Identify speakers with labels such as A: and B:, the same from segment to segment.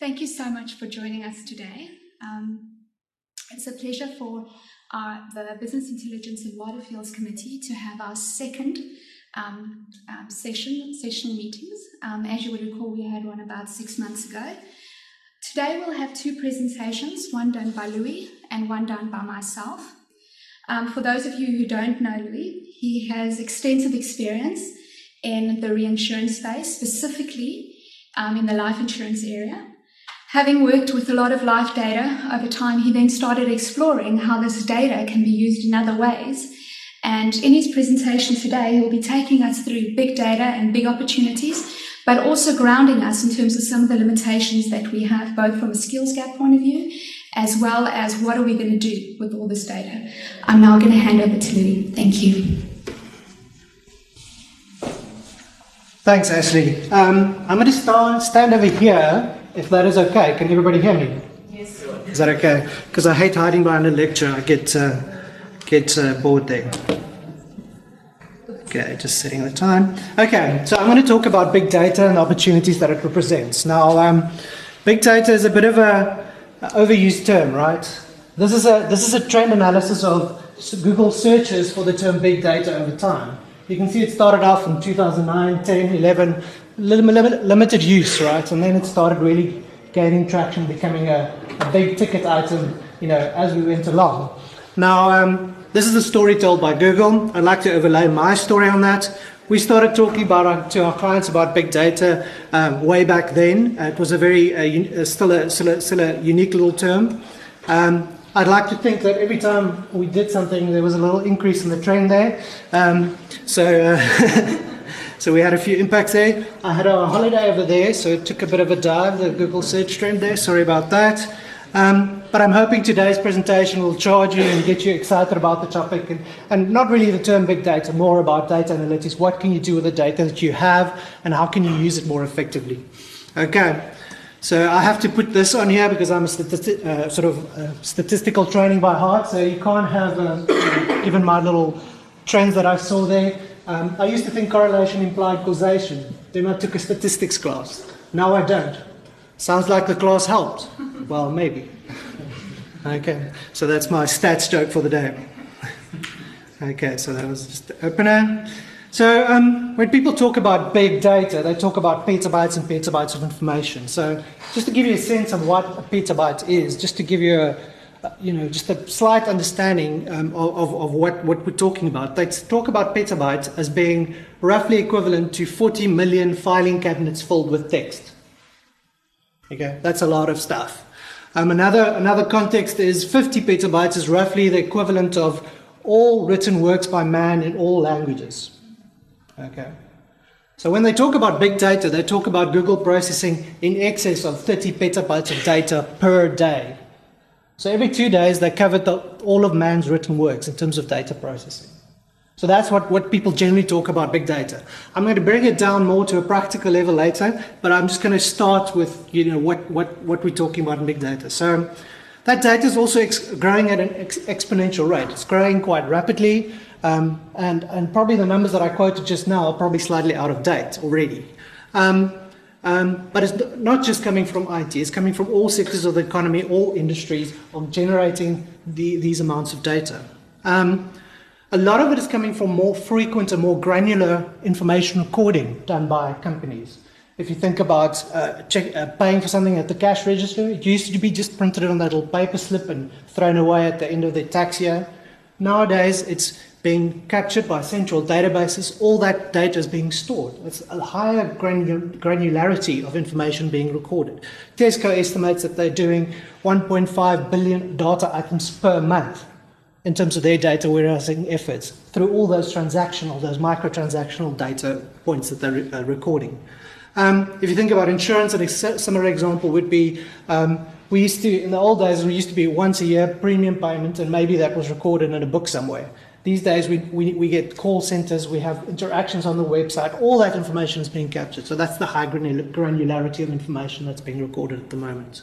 A: Thank you so much for joining us today. Um, it's a pleasure for our, the Business Intelligence and Wider Fields Committee to have our second um, um, session, sessional meetings. Um, as you would recall, we had one about six months ago. Today we'll have two presentations, one done by Louis and one done by myself. Um, for those of you who don't know Louis, he has extensive experience in the reinsurance space, specifically um, in the life insurance area. Having worked with a lot of life data over time, he then started exploring how this data can be used in other ways. And in his presentation today, he'll be taking us through big data and big opportunities, but also grounding us in terms of some of the limitations that we have, both from a skills gap point of view, as well as what are we going to do with all this data. I'm now going to hand over to Louis. Thank you.
B: Thanks, Ashley. Um, I'm going to stand, stand over here if that is okay. Can everybody hear me?
A: Yes.
B: Is that okay? Because I hate hiding behind a lecture. I get uh, get uh, bored there. Okay, just setting the time. Okay, so I'm going to talk about big data and the opportunities that it represents. Now, um, big data is a bit of a, a overused term, right? This is a this is a trend analysis of Google searches for the term big data over time. You can see it started off in 2009, 10, 11, limited use, right? And then it started really gaining traction, becoming a, a big ticket item, you know, as we went along. Now, um, this is a story told by Google. I'd like to overlay my story on that. We started talking about our, to our clients about big data um, way back then. Uh, it was a very, uh, uh, still, a, still, a, still a unique little term. Um, I'd like to think that every time we did something, there was a little increase in the trend there. Um, so, uh, so we had a few impacts there. I had a holiday over there, so it took a bit of a dive, the Google search trend there. Sorry about that. Um, but I'm hoping today's presentation will charge you and get you excited about the topic and, and not really the term big data, more about data analytics. What can you do with the data that you have and how can you use it more effectively? Okay. So I have to put this on here because I'm a stati- uh, sort of uh, statistical training by heart. So you can't have, uh, given my little trends that I saw there, um, I used to think correlation implied causation. Then I took a statistics class. Now I don't. Sounds like the class helped. Well, maybe. Okay, so that's my stats joke for the day. Okay, so that was just the opener. So um, when people talk about big data, they talk about petabytes and petabytes of information. So just to give you a sense of what a petabyte is, just to give you a, you know, just a slight understanding um, of, of what, what we're talking about. They talk about petabytes as being roughly equivalent to 40 million filing cabinets filled with text. Okay, that's a lot of stuff. Um, another, another context is 50 petabytes is roughly the equivalent of all written works by man in all languages. Okay. So when they talk about big data, they talk about Google processing in excess of 30 petabytes of data per day. So every two days, they covered the, all of man's written works in terms of data processing. So that's what, what people generally talk about big data. I'm going to bring it down more to a practical level later, but I'm just going to start with you know what, what, what we're talking about in big data. So that data is also growing at an ex- exponential rate. It's growing quite rapidly. Um, and, and probably the numbers that I quoted just now are probably slightly out of date already. Um, um, but it's not just coming from IT, it's coming from all sectors of the economy, all industries, on generating the, these amounts of data. Um, a lot of it is coming from more frequent and more granular information recording done by companies. If you think about uh, check, uh, paying for something at the cash register, it used to be just printed on that little paper slip and thrown away at the end of the tax year. Nowadays, it's being captured by central databases, all that data is being stored. It's a higher granularity of information being recorded. Tesco estimates that they're doing 1.5 billion data items per month in terms of their data warehousing efforts through all those transactional, those microtransactional data points that they're re- uh, recording. Um, if you think about insurance, a similar example would be um, we used to, in the old days, we used to be once a year premium payment, and maybe that was recorded in a book somewhere. These days, we, we, we get call centers, we have interactions on the website, all that information is being captured. So that's the high granularity of information that's being recorded at the moment.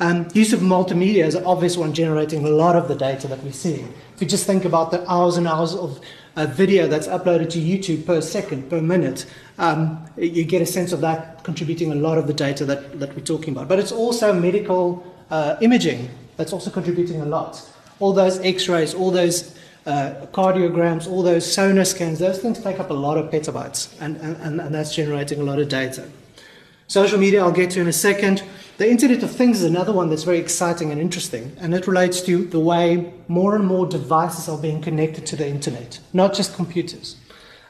B: Um, use of multimedia is an obvious one generating a lot of the data that we see. If you just think about the hours and hours of uh, video that's uploaded to YouTube per second, per minute, um, you get a sense of that contributing a lot of the data that, that we're talking about. But it's also medical uh, imaging that's also contributing a lot. All those x rays, all those uh, cardiograms, all those sonar scans, those things take up a lot of petabytes, and, and, and that's generating a lot of data. Social media, I'll get to in a second. The Internet of Things is another one that's very exciting and interesting, and it relates to the way more and more devices are being connected to the Internet, not just computers.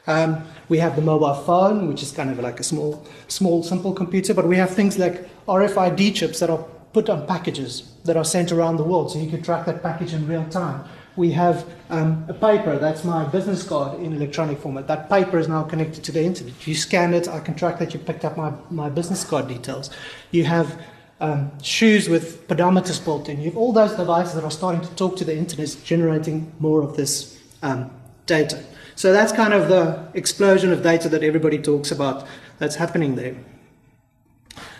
B: Um, we have the mobile phone, which is kind of like a small, small, simple computer, but we have things like RFID chips that are put on packages that are sent around the world, so you can track that package in real time. We have um, a paper, that's my business card in electronic format. That paper is now connected to the internet. You scan it, I can track that you picked up my, my business card details. You have um, shoes with pedometers built in. You have all those devices that are starting to talk to the internet, generating more of this um, data. So that's kind of the explosion of data that everybody talks about that's happening there.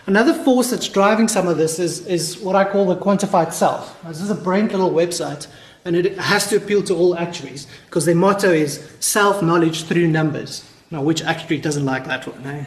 B: Another force that's driving some of this is, is what I call the quantified self. This is a brilliant little website, and it has to appeal to all actuaries because their motto is self knowledge through numbers. Now, which actuary doesn't like that one? Eh?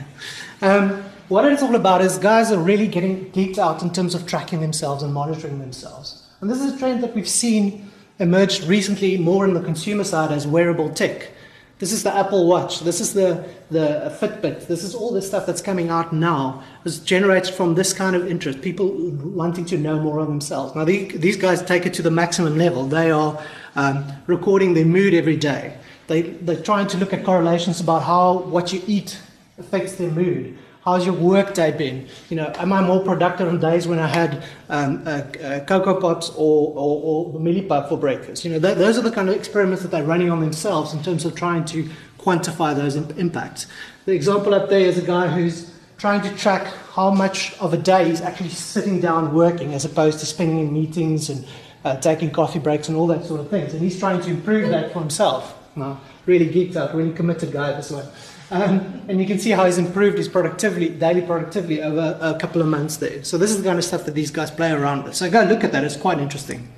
B: Um, what it's all about is guys are really getting geeked out in terms of tracking themselves and monitoring themselves. And this is a trend that we've seen emerge recently more in the consumer side as wearable tech. This is the Apple Watch. This is the, the Fitbit. This is all the stuff that's coming out now. It generated from this kind of interest, people wanting to know more of themselves. Now, the, these guys take it to the maximum level. They are um, recording their mood every day. They, they're trying to look at correlations about how what you eat affects their mood. How's your work day been? You know, am I more productive on days when I had um, uh, uh, Cocoa Pops or, or, or for breakfast? You know, th- those are the kind of experiments that they're running on themselves in terms of trying to quantify those imp- impacts. The example up there is a guy who's trying to track how much of a day he's actually sitting down working as opposed to spending in meetings and uh, taking coffee breaks and all that sort of things. And he's trying to improve that for himself. Now, really geeked out, really committed guy, this one. Um, and you can see how he's improved his productivity, daily productivity over a couple of months there. So this is the kind of stuff that these guys play around with. So go look at that; it's quite interesting.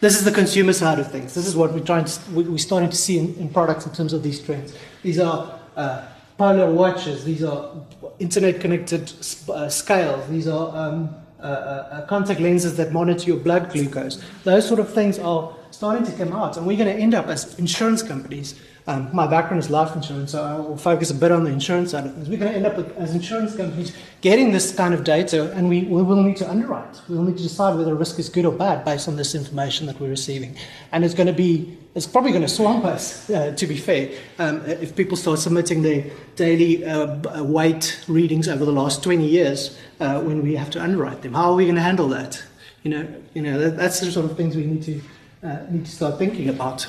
B: This is the consumer side of things. This is what we're trying to, we're starting to see in, in products in terms of these trends. These are uh, polar watches. These are internet-connected uh, scales. These are um, uh, uh, uh, contact lenses that monitor your blood glucose. Those sort of things are starting to come out, and we're going to end up as insurance companies um, my background is life insurance, so I will focus a bit on the insurance side of things. We're going to end up with, as insurance companies getting this kind of data, and we, we will need to underwrite. We will need to decide whether a risk is good or bad based on this information that we're receiving. And it's going to be, it's probably going to swamp us, uh, to be fair, um, if people start submitting their daily uh, weight readings over the last 20 years uh, when we have to underwrite them. How are we going to handle that? You know, you know that, that's the sort of things we need to, uh, need to start thinking about.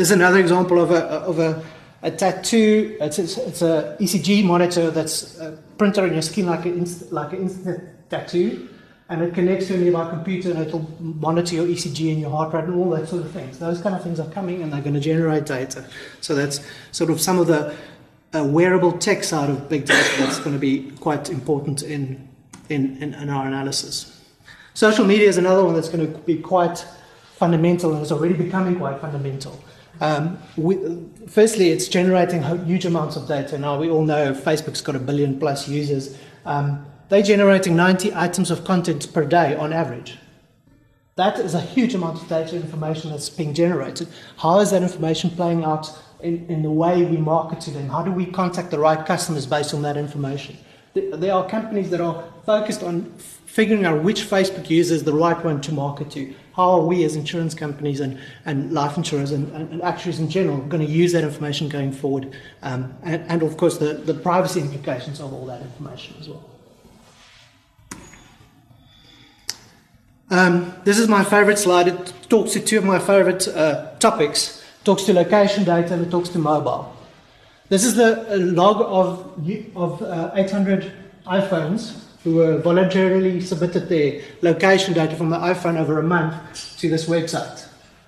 B: This is another example of a, of a, a tattoo. It's, it's, it's a ECG monitor that's uh, printed on your skin like inst- like an instant tattoo. And it connects to a nearby computer and it'll monitor your ECG and your heart rate and all that sort of things. Those kind of things are coming and they're going to generate data. So that's sort of some of the uh, wearable tech side of big data that's going to be quite important in, in, in, in our analysis. Social media is another one that's going to be quite fundamental and is already becoming quite fundamental. Um, we, firstly, it's generating huge amounts of data. Now, we all know Facebook's got a billion plus users. Um, they're generating 90 items of content per day on average. That is a huge amount of data information that's being generated. How is that information playing out in, in the way we market to them? How do we contact the right customers based on that information? There are companies that are focused on figuring out which Facebook user is the right one to market to how are we as insurance companies and, and life insurers and, and, and actuaries in general going to use that information going forward? Um, and, and of course, the, the privacy implications of all that information as well. Um, this is my favorite slide. It talks to two of my favorite uh, topics. It talks to location data and it talks to mobile. This is the log of, of uh, 800 iPhones who voluntarily submitted their location data from the iPhone over a month to this website.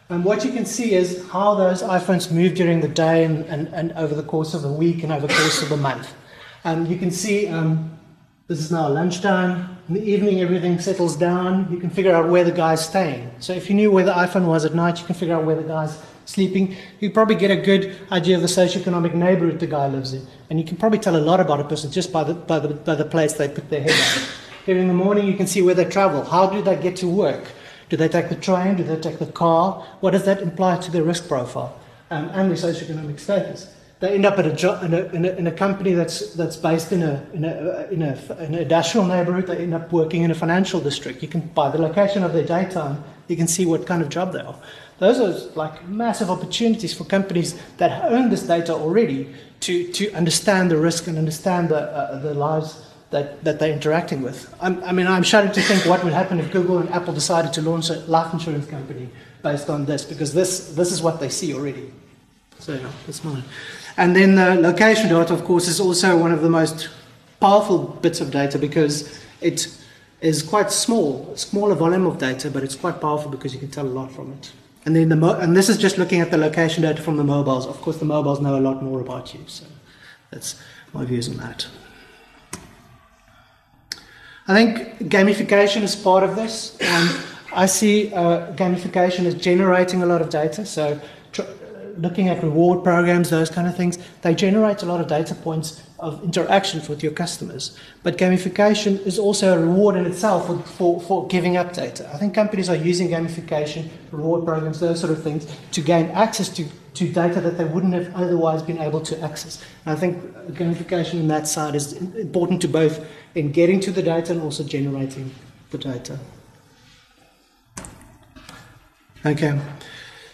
B: And what you can see is how those iPhones move during the day and, and, and over the course of the week and over the course of the month. Um, you can see um, This is now lunchtime. In the evening, everything settles down. You can figure out where the guy's staying. So if you knew where the iPhone was at night, you can figure out where the guy's sleeping. You probably get a good idea of the socioeconomic neighborhood the guy lives in. And you can probably tell a lot about a person just by the, by the, by the place they put their head on. During the morning, you can see where they travel. How do they get to work? Do they take the train? Do they take the car? What does that imply to their risk profile um, and their socioeconomic status? They end up at a job in a, in, a, in a company that's that's based in a in a, in a in a industrial neighborhood. They end up working in a financial district. You can by the location of their daytime, you can see what kind of job they are. Those are like massive opportunities for companies that own this data already to to understand the risk and understand the uh, the lives that, that they're interacting with. I'm, i mean, I'm shuddered to think what would happen if Google and Apple decided to launch a life insurance company based on this, because this, this is what they see already. So, yeah, that's mine. And then the location data, of course, is also one of the most powerful bits of data because it is quite small, smaller volume of data, but it's quite powerful because you can tell a lot from it. And then the mo- and this is just looking at the location data from the mobiles. Of course, the mobiles know a lot more about you. So that's my views on that. I think gamification is part of this. Um, I see uh, gamification as generating a lot of data. So, tr- looking at reward programs, those kind of things, they generate a lot of data points of interactions with your customers. But gamification is also a reward in itself for, for, for giving up data. I think companies are using gamification, reward programs, those sort of things, to gain access to, to data that they wouldn't have otherwise been able to access. And I think gamification on that side is important to both in getting to the data and also generating the data. Okay.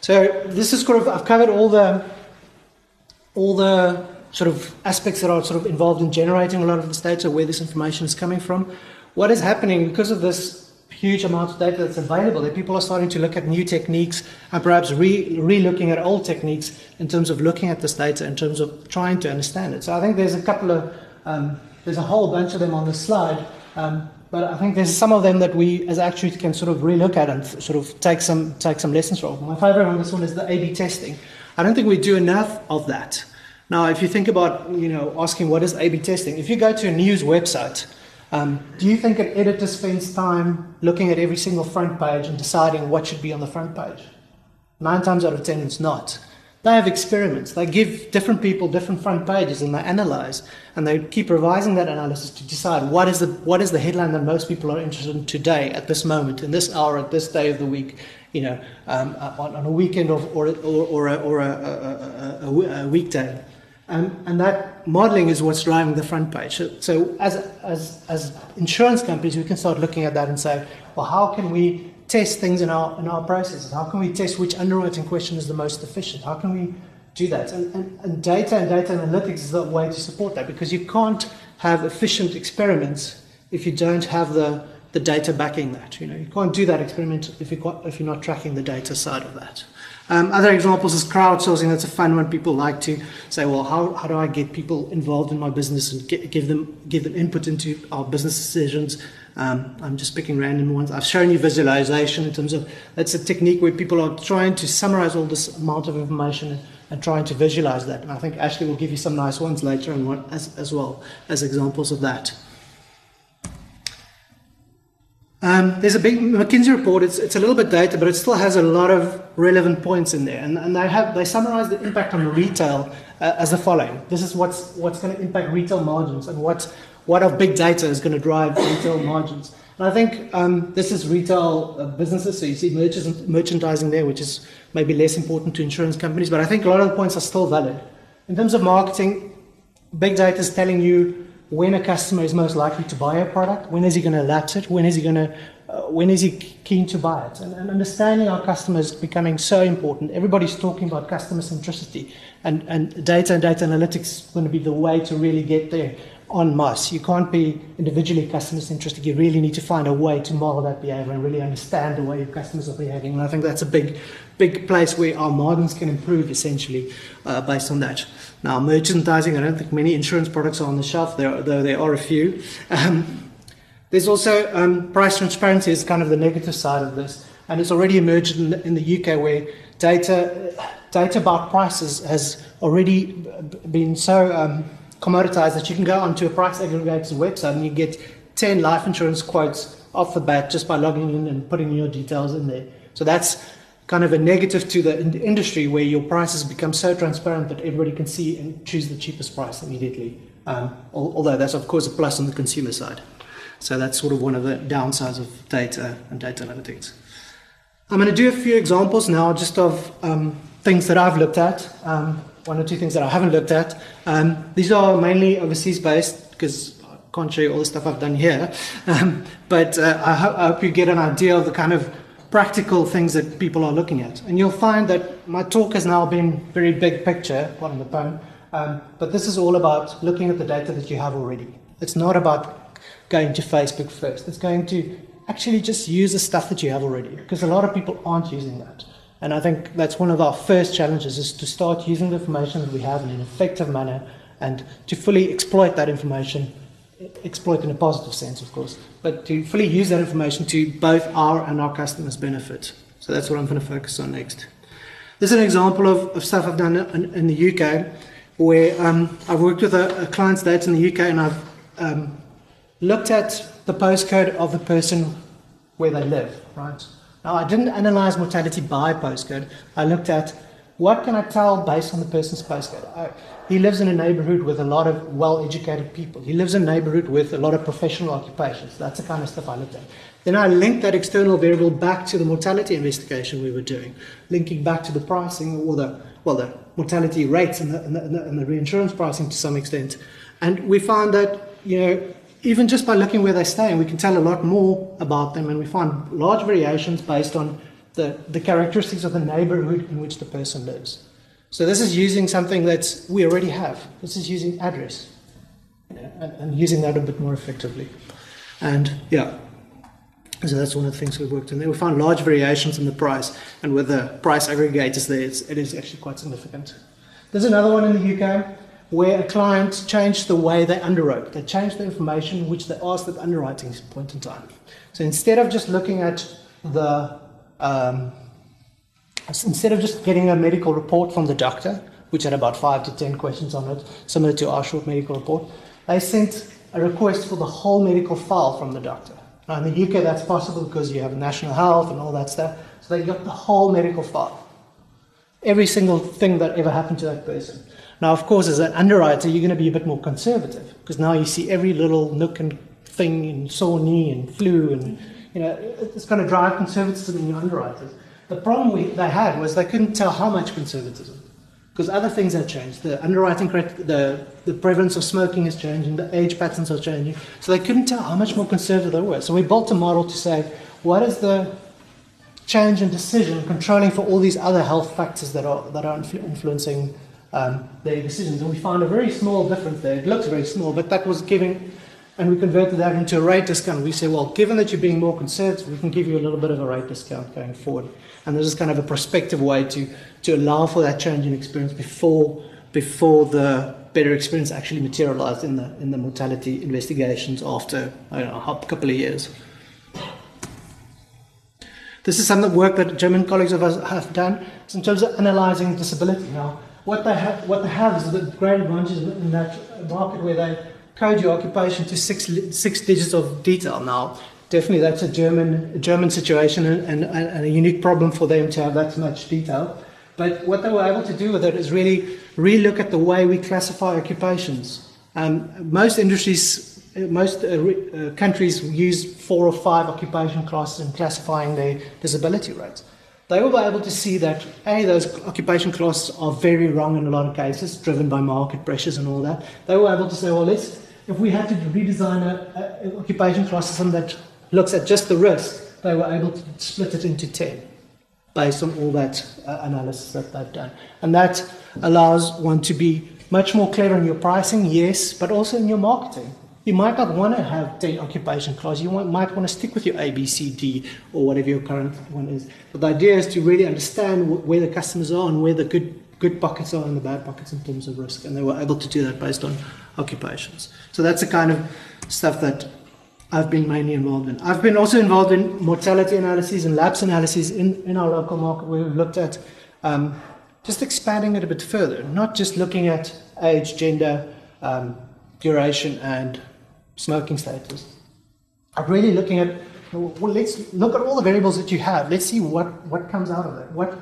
B: So this is sort of I've covered all the all the sort of aspects that are sort of involved in generating a lot of this data, where this information is coming from. What is happening because of this huge amount of data that's available, that people are starting to look at new techniques and perhaps re, re-looking at old techniques in terms of looking at this data, in terms of trying to understand it. So I think there's a couple of, um, there's a whole bunch of them on the slide. Um, but I think there's some of them that we as actuaries can sort of relook at and sort of take some take some lessons from. My favorite on this one is the A/B testing. I don't think we do enough of that. Now, if you think about you know asking what is A/B testing, if you go to a news website, um, do you think an editor spends time looking at every single front page and deciding what should be on the front page? Nine times out of ten, it's not. They have experiments. They give different people different front pages and they analyze and they keep revising that analysis to decide what is the what is the headline that most people are interested in today at this moment, in this hour, at this day of the week, you know, um, on, on, a weekend or or or, or, a, or a, a, a, a weekday. Um, and that modeling is what's driving the front page. So, so as, as, as insurance companies, we can start looking at that and say, well, how can we test things in our, in our processes? How can we test which underwriting question is the most efficient? How can we do that? And, and, and data and data analytics is the way to support that because you can't have efficient experiments if you don't have the, the data backing that. You know, you can't do that experiment if, you, if you're not tracking the data side of that. Um, other examples is crowdsourcing. That's a fun one. People like to say, well, how, how do I get people involved in my business and get, give them give them input into our business decisions? Um, I'm just picking random ones. I've shown you visualization in terms of that's a technique where people are trying to summarize all this amount of information and, and trying to visualize that. And I think Ashley will give you some nice ones later on as, as well as examples of that. Um, there's a big McKinsey report. It's, it's a little bit dated, but it still has a lot of relevant points in there. And, and they have they summarize the impact on retail uh, as the following: This is what's what's going to impact retail margins, and what what of big data is going to drive retail margins. And I think um, this is retail uh, businesses, so you see merchandising there, which is maybe less important to insurance companies, but I think a lot of the points are still valid. In terms of marketing, big data is telling you when a customer is most likely to buy a product, when is he going to lapse it, when is he going to uh, when is he keen to buy it? And, and, understanding our customers becoming so important. Everybody's talking about customer centricity, and, and data and data analytics is going to be the way to really get there on mass. You can't be individually customer centric. You really need to find a way to model that behavior and really understand the way your customers are behaving. And I think that's a big, big place where our margins can improve essentially uh, based on that. Now, merchandising, I don't think many insurance products are on the shelf, there, though there are a few. Um, there's also um, price transparency is kind of the negative side of this. And it's already emerged in, in the UK where data, data about prices has already been so um, commoditized that you can go onto a price aggregator's website and you get 10 life insurance quotes off the bat just by logging in and putting your details in there. So that's kind of a negative to the industry where your prices become so transparent that everybody can see and choose the cheapest price immediately. Um, although that's of course a plus on the consumer side. So that's sort of one of the downsides of data and data analytics. I'm going to do a few examples now just of um, things that I've looked at. Um, one or two things that I haven't looked at. Um, these are mainly overseas based because I can't show you all the stuff I've done here. Um, but uh, I, ho- I hope you get an idea of the kind of practical things that people are looking at. And you'll find that my talk has now been very big picture, pardon the pun, um, but this is all about looking at the data that you have already. It's not about going to Facebook first. It's going to actually just use the stuff that you have already, because a lot of people aren't using that. And I think that's one of our first challenges is to start using the information that we have in an effective manner and to fully exploit that information exploit in a positive sense, of course, but to fully use that information to both our and our customers' benefit. So that's what I'm going to focus on next. This is an example of, of stuff I've done in, in the UK, where um, I've worked with a, a, client's data in the UK and I've um, looked at the postcode of the person where they live, right? Now, I didn't analyze mortality by postcode. I looked at what can I tell based on the person's postcode. I, he lives in a neighborhood with a lot of well educated people. He lives in a neighborhood with a lot of professional occupations. That's the kind of stuff I looked at. Then I linked that external variable back to the mortality investigation we were doing, linking back to the pricing or the, well, the mortality rates and the, and the, and the reinsurance pricing to some extent. And we found that, you know, even just by looking where they stay, staying, we can tell a lot more about them, and we find large variations based on the, the characteristics of the neighborhood in which the person lives. So this is using something that we already have. This is using address and, and, using that a bit more effectively. And yeah, so that's one of the things we worked on there. We found large variations in the price, and with the price aggregators there, it's, it is actually quite significant. There's another one in the UK where a client changed the way they underwrote. They changed the information which they asked at underwriting point in time. So instead of just looking at the um, instead of just getting a medical report from the doctor, which had about five to ten questions on it, similar to our short medical report, they sent a request for the whole medical file from the doctor. Now, in the UK, that's possible because you have national health and all that stuff. So they got the whole medical file, every single thing that ever happened to that person. Now, of course, as an underwriter, you're going to be a bit more conservative because now you see every little nook and thing and sore knee and flu, and you know it's going to drive conservatism in your underwriters. The problem we, they had was they couldn't tell how much conservatism, because other things had changed. The underwriting, the, the prevalence of smoking is changing, the age patterns are changing, so they couldn't tell how much more conservative they were. So we built a model to say, what is the change in decision controlling for all these other health factors that are, that are influ- influencing um, their decisions? And we found a very small difference there. It looks very small, but that was giving and we converted that into a rate discount. We say, well, given that you're being more conservative, we can give you a little bit of a rate discount going forward. And this is kind of a prospective way to, to allow for that change in experience before, before the better experience actually materialized in the, in the mortality investigations after know, a couple of years. This is some of the work that German colleagues of us have done in terms of analyzing disability. Now, what they have, what they have is the great advantage in that market where they code your occupation to six, six digits of detail. Now, definitely that's a German, a German situation and, and, and a unique problem for them to have that much detail. But what they were able to do with it is really relook at the way we classify occupations. Um, most industries, most uh, uh, countries use four or five occupation classes in classifying their disability rates. They were able to see that A, those occupation costs are very wrong in a lot of cases, driven by market pressures and all that. They were able to say, well, let's if we had to redesign an occupation cost system that looks at just the risk, they were able to split it into 10 based on all that uh, analysis that they've done. And that allows one to be much more clever in your pricing, yes, but also in your marketing. You might not want to have 10 occupation class. You might want to stick with your A, B, C, D, or whatever your current one is. But the idea is to really understand where the customers are and where the good good pockets are and the bad pockets in terms of risk, and they were able to do that based on occupations. So that's the kind of stuff that I've been mainly involved in. I've been also involved in mortality analyses and lapse analyses in, in our local market we've looked at um, just expanding it a bit further, not just looking at age, gender, um, duration, and smoking status. I'm really looking at, well, let's look at all the variables that you have. Let's see what, what comes out of it. What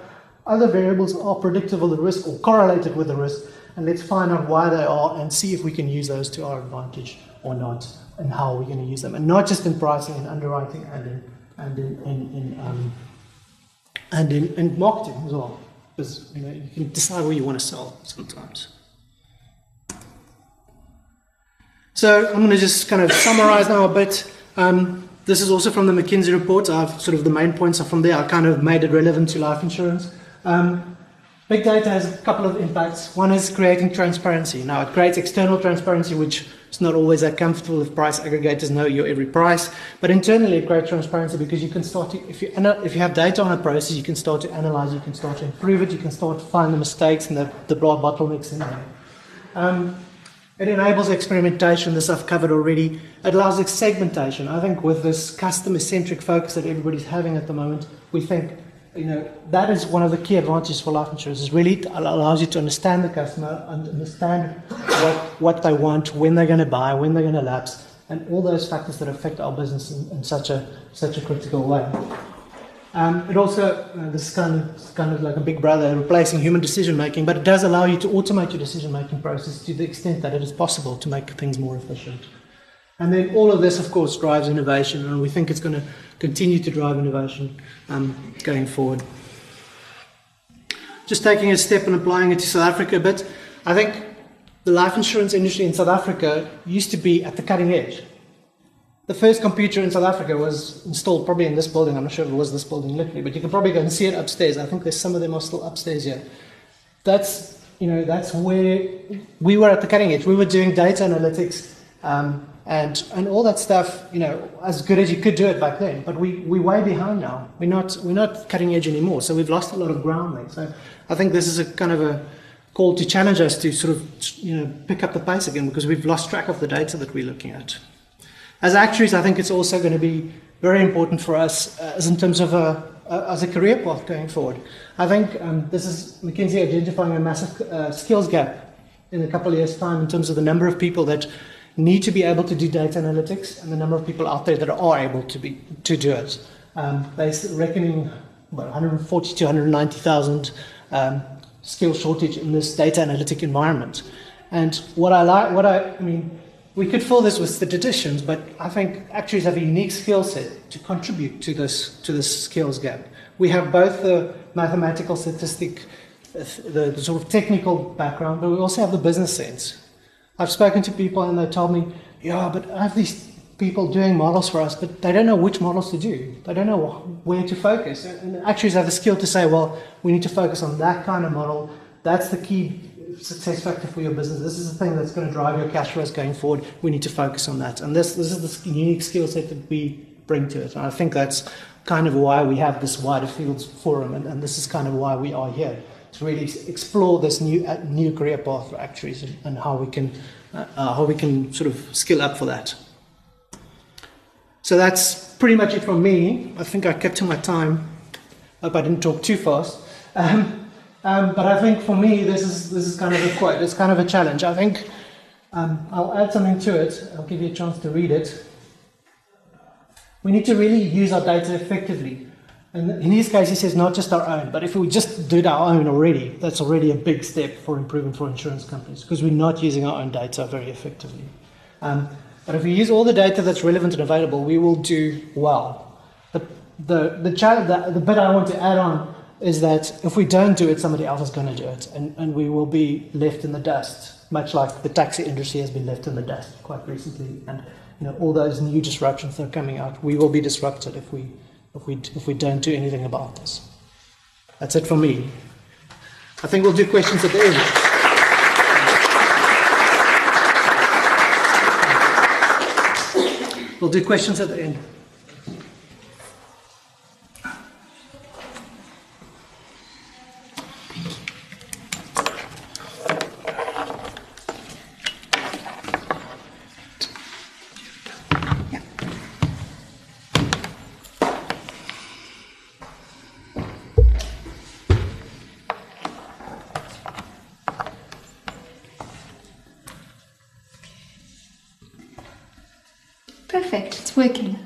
B: other variables are predictable the risk or correlated with the risk, and let's find out why they are and see if we can use those to our advantage or not, and how we're going to use them. And not just in pricing and underwriting and in, and in, in, in um, and in, in marketing as well. Because you know you can decide where you want to sell sometimes. So I'm going to just kind of summarize now a bit. Um, this is also from the McKinsey report. I've sort of the main points are from there. I kind of made it relevant to life insurance. Um, big data has a couple of impacts. One is creating transparency. Now it creates external transparency, which is not always that comfortable if price aggregators know your every price. But internally, it creates transparency because you can start to, if you if you have data on a process, you can start to analyze, you can start to improve it, you can start to find the mistakes and the, the bottlenecks in there. Um, it enables experimentation, this I've covered already. It allows segmentation. I think with this customer centric focus that everybody's having at the moment, we think you know that is one of the key advantages for life insurance. Is really allows you to understand the customer and understand what, what they want, when they're going to buy, when they're going to lapse, and all those factors that affect our business in, in such a such a critical way. Um, it also, uh, this is kind of, kind of like a big brother replacing human decision making, but it does allow you to automate your decision making process to the extent that it is possible to make things more efficient. And then all of this, of course, drives innovation, and we think it's going to continue to drive innovation um, going forward. Just taking a step and applying it to South Africa a bit, I think the life insurance industry in South Africa used to be at the cutting edge. The first computer in South Africa was installed probably in this building. I'm not sure if it was this building literally, but you can probably go and see it upstairs. I think there's some of them are still upstairs here. That's you know that's where we were at the cutting edge. We were doing data analytics um, and and all that stuff. You know, as good as you could do it back then. But we we're way behind now. We're not we're not cutting edge anymore. So we've lost a lot of ground there. So I think this is a kind of a call to challenge us to sort of you know pick up the pace again because we've lost track of the data that we're looking at. As actuaries, I think it's also going to be very important for us uh, as in terms of a, a, as a career path going forward. I think um, this is McKinsey identifying a massive uh, skills gap in a couple of years' time in terms of the number of people that need to be able to do data analytics and the number of people out there that are able to be to do it. Um, they're reckoning about 140 to 190,000 um, skill shortage in this data analytic environment. And what I like, what I, I mean, we could fill this with statisticians, but I think actuaries have a unique skill set to contribute to this to this skills gap. We have both the mathematical statistic, uh, the, the sort of technical background, but we also have the business sense. I've spoken to people and they told me, yeah, but I have these people doing models for us, but they don't know which models to do. They don't know where to focus. And actuaries have the skill to say, well, we need to focus on that kind of model. That's the key success factor for your business. This is the thing that's going to drive your cash flows going forward. We need to focus on that. And this, this is the unique skill set that we bring to it. And I think that's kind of why we have this wider fields forum, and, and this is kind of why we are here to really explore this new uh, new career path for actuaries and, and how we can uh, uh, how we can sort of skill up for that. So that's pretty much it from me. I think I kept to my time. Hope I didn't talk too fast. Um, um, but I think for me, this is this is kind of a quite it's kind of a challenge. I think um, I'll add something to it. I'll give you a chance to read it. We need to really use our data effectively. And in his case, he says not just our own, but if we just did our own already, that's already a big step for improving for insurance companies because we're not using our own data very effectively. Um, but if we use all the data that's relevant and available, we will do well. The, the, the, the, the bit I want to add on is that if we don't do it, somebody else is going to do it, and, and we will be left in the dust, much like the taxi industry has been left in the dust quite recently. And you know, all those new disruptions that are coming out, we will be disrupted if we, if we, if we don't do anything about this. That's it for me. I think we'll do questions at the end. We'll do questions at the end.
A: Working.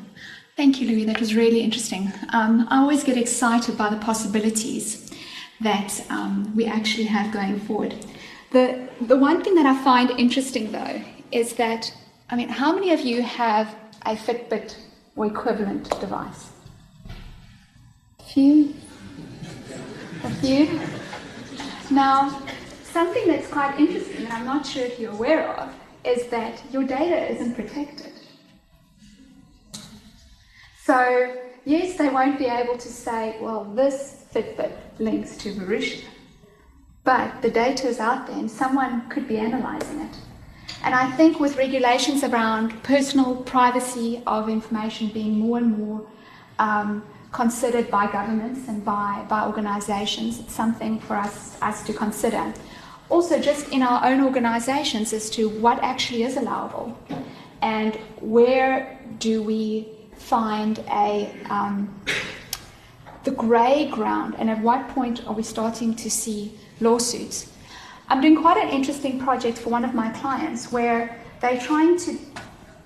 A: Thank you, Louis. That was really interesting. Um, I always get excited by the possibilities that um, we actually have going forward. The, the one thing that I find interesting, though, is that, I mean, how many of you have a Fitbit or equivalent device? A few? A few? Now, something that's quite interesting, and I'm not sure if you're aware of, is that your data isn't protected. So, yes, they won't be able to say, well, this Fitbit links to Marussia, but the data is out there and someone could be analyzing it. And I think with regulations around personal privacy of information being more and more um, considered by governments and by, by organizations, it's something for us, us to consider. Also, just in our own organizations as to what actually is allowable and where do we find a um, the grey ground and at what point are we starting to see lawsuits. I'm doing quite an interesting project for one of my clients where they're trying to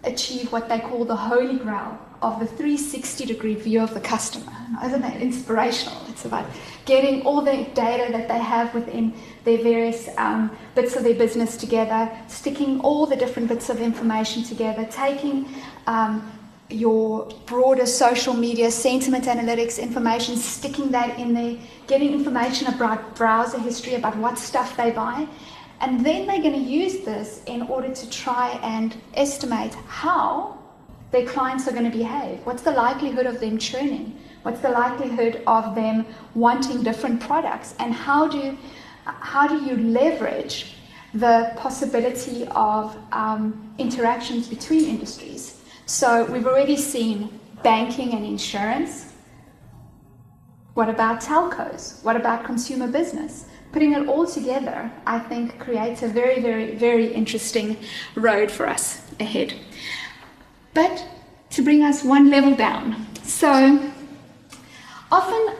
A: achieve what they call the holy grail of the 360 degree view of the customer. Isn't that inspirational? It's about getting all the data that they have within their various um, bits of their business together, sticking all the different bits of information together, taking um, your broader social media sentiment analytics information, sticking that in there, getting information about browser history, about what stuff they buy. And then they're going to use this in order to try and estimate how their clients are going to behave. What's the likelihood of them churning? What's the likelihood of them wanting different products? And how do, how do you leverage the possibility of um, interactions between industries? So we've already seen banking and insurance. What about telcos? What about consumer business? Putting it all together, I think, creates a very, very, very interesting road for us ahead. But to bring us one level down. So often,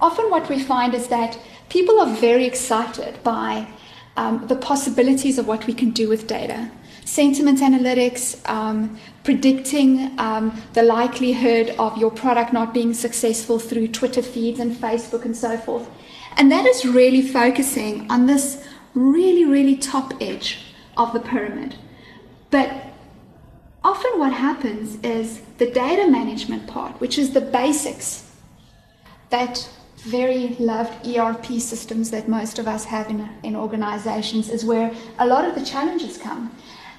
A: often what we find is that people are very excited by um, the possibilities of what we can do with data sentiment analytics, um, predicting um, the likelihood of your product not being successful through Twitter feeds and Facebook and so forth. And that is really focusing on this really, really top edge of the pyramid. But often what happens is the data management part, which is the basics, that very loved ERP systems that most of us have in, in organizations, is where a lot of the challenges come.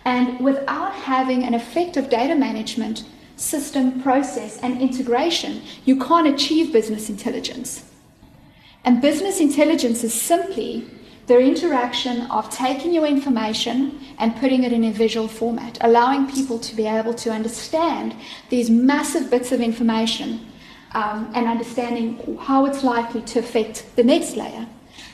A: And without having an effective data management system, process, and integration, you can't achieve business intelligence. And business intelligence is simply the interaction of taking your information and putting it in a visual format, allowing people to be able to understand these massive bits of information um, and understanding how it's likely to affect the next layer,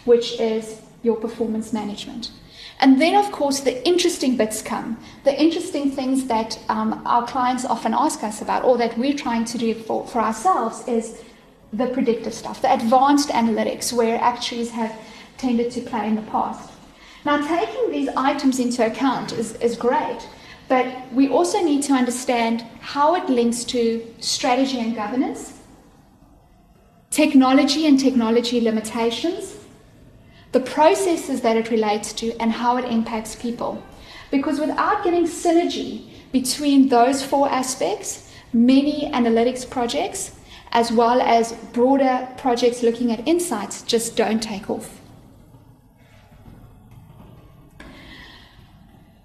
A: which is your performance management. And then, of course, the interesting bits come. The interesting things that um, our clients often ask us about, or that we're trying to do for, for ourselves, is the predictive stuff, the advanced analytics, where actuaries have tended to play in the past. Now, taking these items into account is, is great, but we also need to understand how it links to strategy and governance, technology and technology limitations, the processes that it relates to, and how it impacts people. Because without getting synergy between those four aspects, many analytics projects, as well as broader projects looking at insights, just don't take off.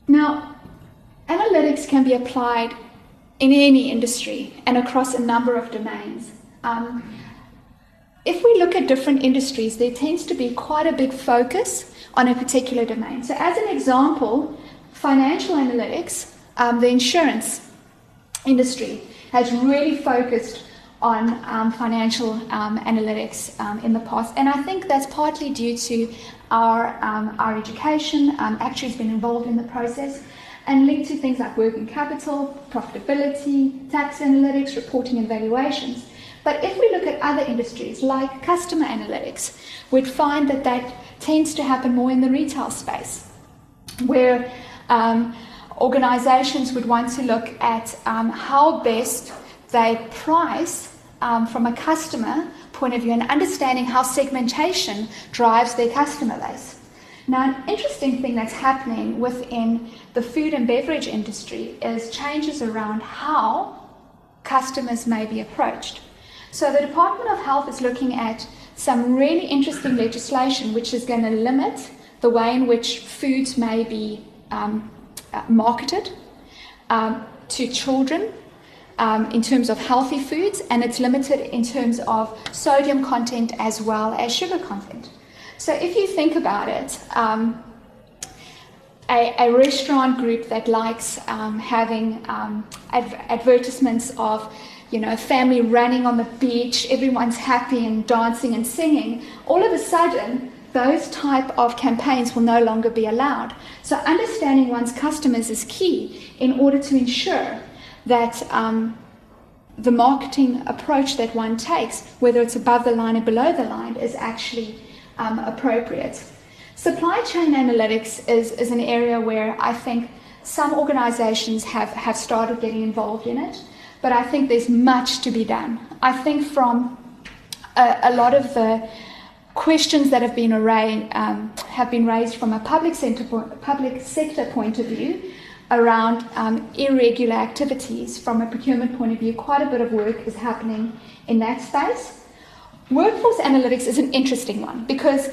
A: Now, analytics can be applied in any industry and across a number of domains. Um, if we look at different industries, there tends to be quite a big focus on a particular domain. So, as an example, financial analytics, um, the insurance industry has really focused on um, financial um, analytics um, in the past, and I think that's partly due to our um, our education. Um, actually, has been involved in the process. And linked to things like working capital, profitability, tax analytics, reporting and valuations. But if we look at other industries like customer analytics, we'd find that that tends to happen more in the retail space, where um, organizations would want to look at um, how best they price um, from a customer point of view and understanding how segmentation drives their customer base. Now, an interesting thing that's happening within the food and beverage industry is changes around how customers may be approached. So, the Department of Health is looking at some really interesting legislation which is going to limit the way in which foods may be um, uh, marketed um, to children um, in terms of healthy foods, and it's limited in terms of sodium content as well as sugar content. So if you think about it, um, a, a, restaurant group that likes um, having um, adv- advertisements of you know, family running on the beach, everyone's happy and dancing and singing, all of a sudden those type of campaigns will no longer be allowed. So understanding one's customers is key in order to ensure that um, the marketing approach that one takes, whether it's above the line or below the line, is actually um, appropriate. Supply chain analytics is, is an area where I think some organizations have, have started getting involved in it, but I think there's much to be done. I think from a, a lot of the questions that have been, array, um, have been raised from a public, center, public sector point of view around um, irregular activities from a procurement point of view. Quite a bit of work is happening in that space. Workforce analytics is an interesting one because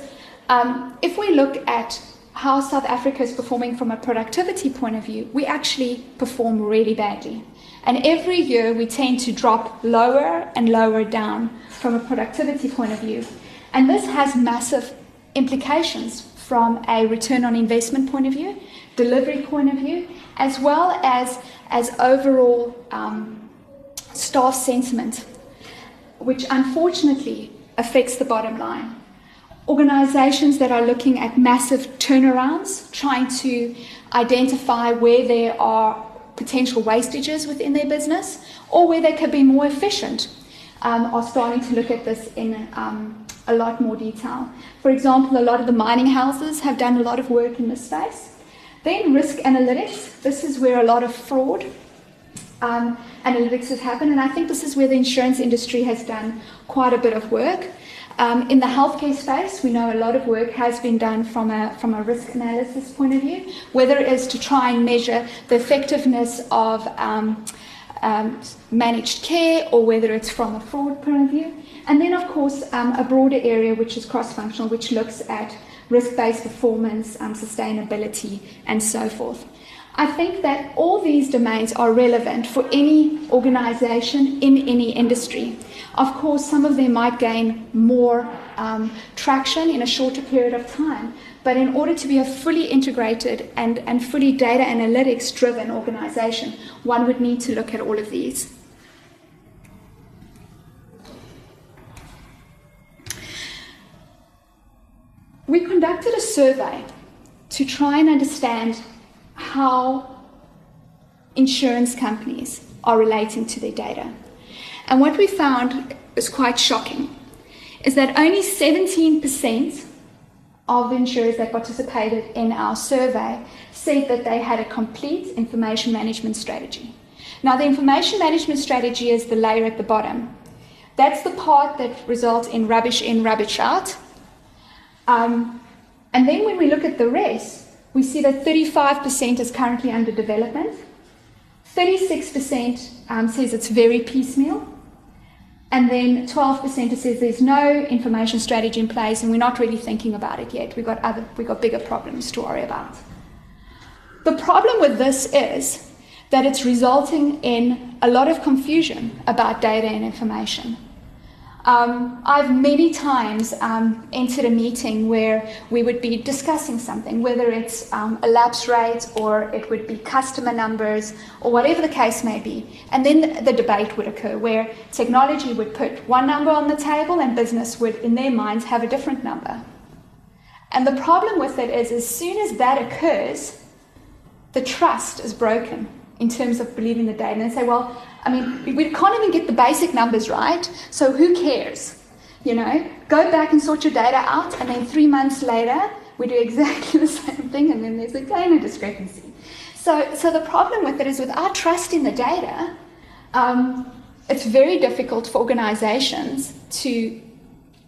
A: um, if we look at how South Africa is performing from a productivity point of view, we actually perform really badly. And every year we tend to drop lower and lower down from a productivity point of view. And this has massive implications from a return on investment point of view, delivery point of view, as well as, as overall um, staff sentiment, which unfortunately affects the bottom line. Organizations that are looking at massive turnarounds, trying to identify where there are potential wastages within their business or where they could be more efficient, um, are starting to look at this in um, a lot more detail. For example, a lot of the mining houses have done a lot of work in this space. Then risk analytics. This is where a lot of fraud um, analytics has happened, and I think this is where the insurance industry has done quite a bit of work. Um, in the healthcare space, we know a lot of work has been done from a, from a risk analysis point of view, whether it is to try and measure the effectiveness of um, um, managed care or whether it's from a fraud point of view. And then, of course, um, a broader area which is cross functional, which looks at risk based performance, um, sustainability, and so forth. I think that all these domains are relevant for any organization in any industry. Of course, some of them might gain more um, traction in a shorter period of time, but in order to be a fully integrated and, and fully data analytics driven organization, one would need to look at all of these. We conducted a survey to try and understand how insurance companies are relating to their data. And what we found was quite shocking is that only 17% of the insurers that participated in our survey said that they had a complete information management strategy. Now, the information management strategy is the layer at the bottom. That's the part that results in rubbish in, rubbish out. Um, and then when we look at the rest, we see that 35% is currently under development, 36% um, says it's very piecemeal, and then 12% says there's no information strategy in place and we're not really thinking about it yet. We've got, other, we've got bigger problems to worry about. The problem with this is that it's resulting in a lot of confusion about data and information. Um, I've many times um, entered a meeting where we would be discussing something, whether it's um, a lapse rate or it would be customer numbers or whatever the case may be. And then the debate would occur where technology would put one number on the table and business would, in their minds, have a different number. And the problem with it is, as soon as that occurs, the trust is broken in terms of believing the data. And say, well, I mean, we can't even get the basic numbers right, so who cares? You know, go back and sort your data out, and then three months later, we do exactly the same thing, and then there's again a discrepancy. So, so the problem with it is with our trust in the data, um, it's very difficult for organizations to,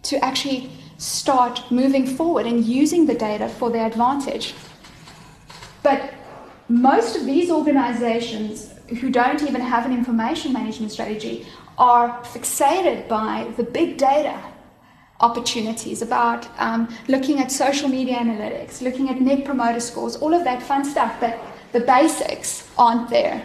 A: to actually start moving forward and using the data for their advantage. But most of these organizations who don't even have an information management strategy are fixated by the big data opportunities about um, looking at social media analytics, looking at net promoter scores, all of that fun stuff, but the basics aren't there.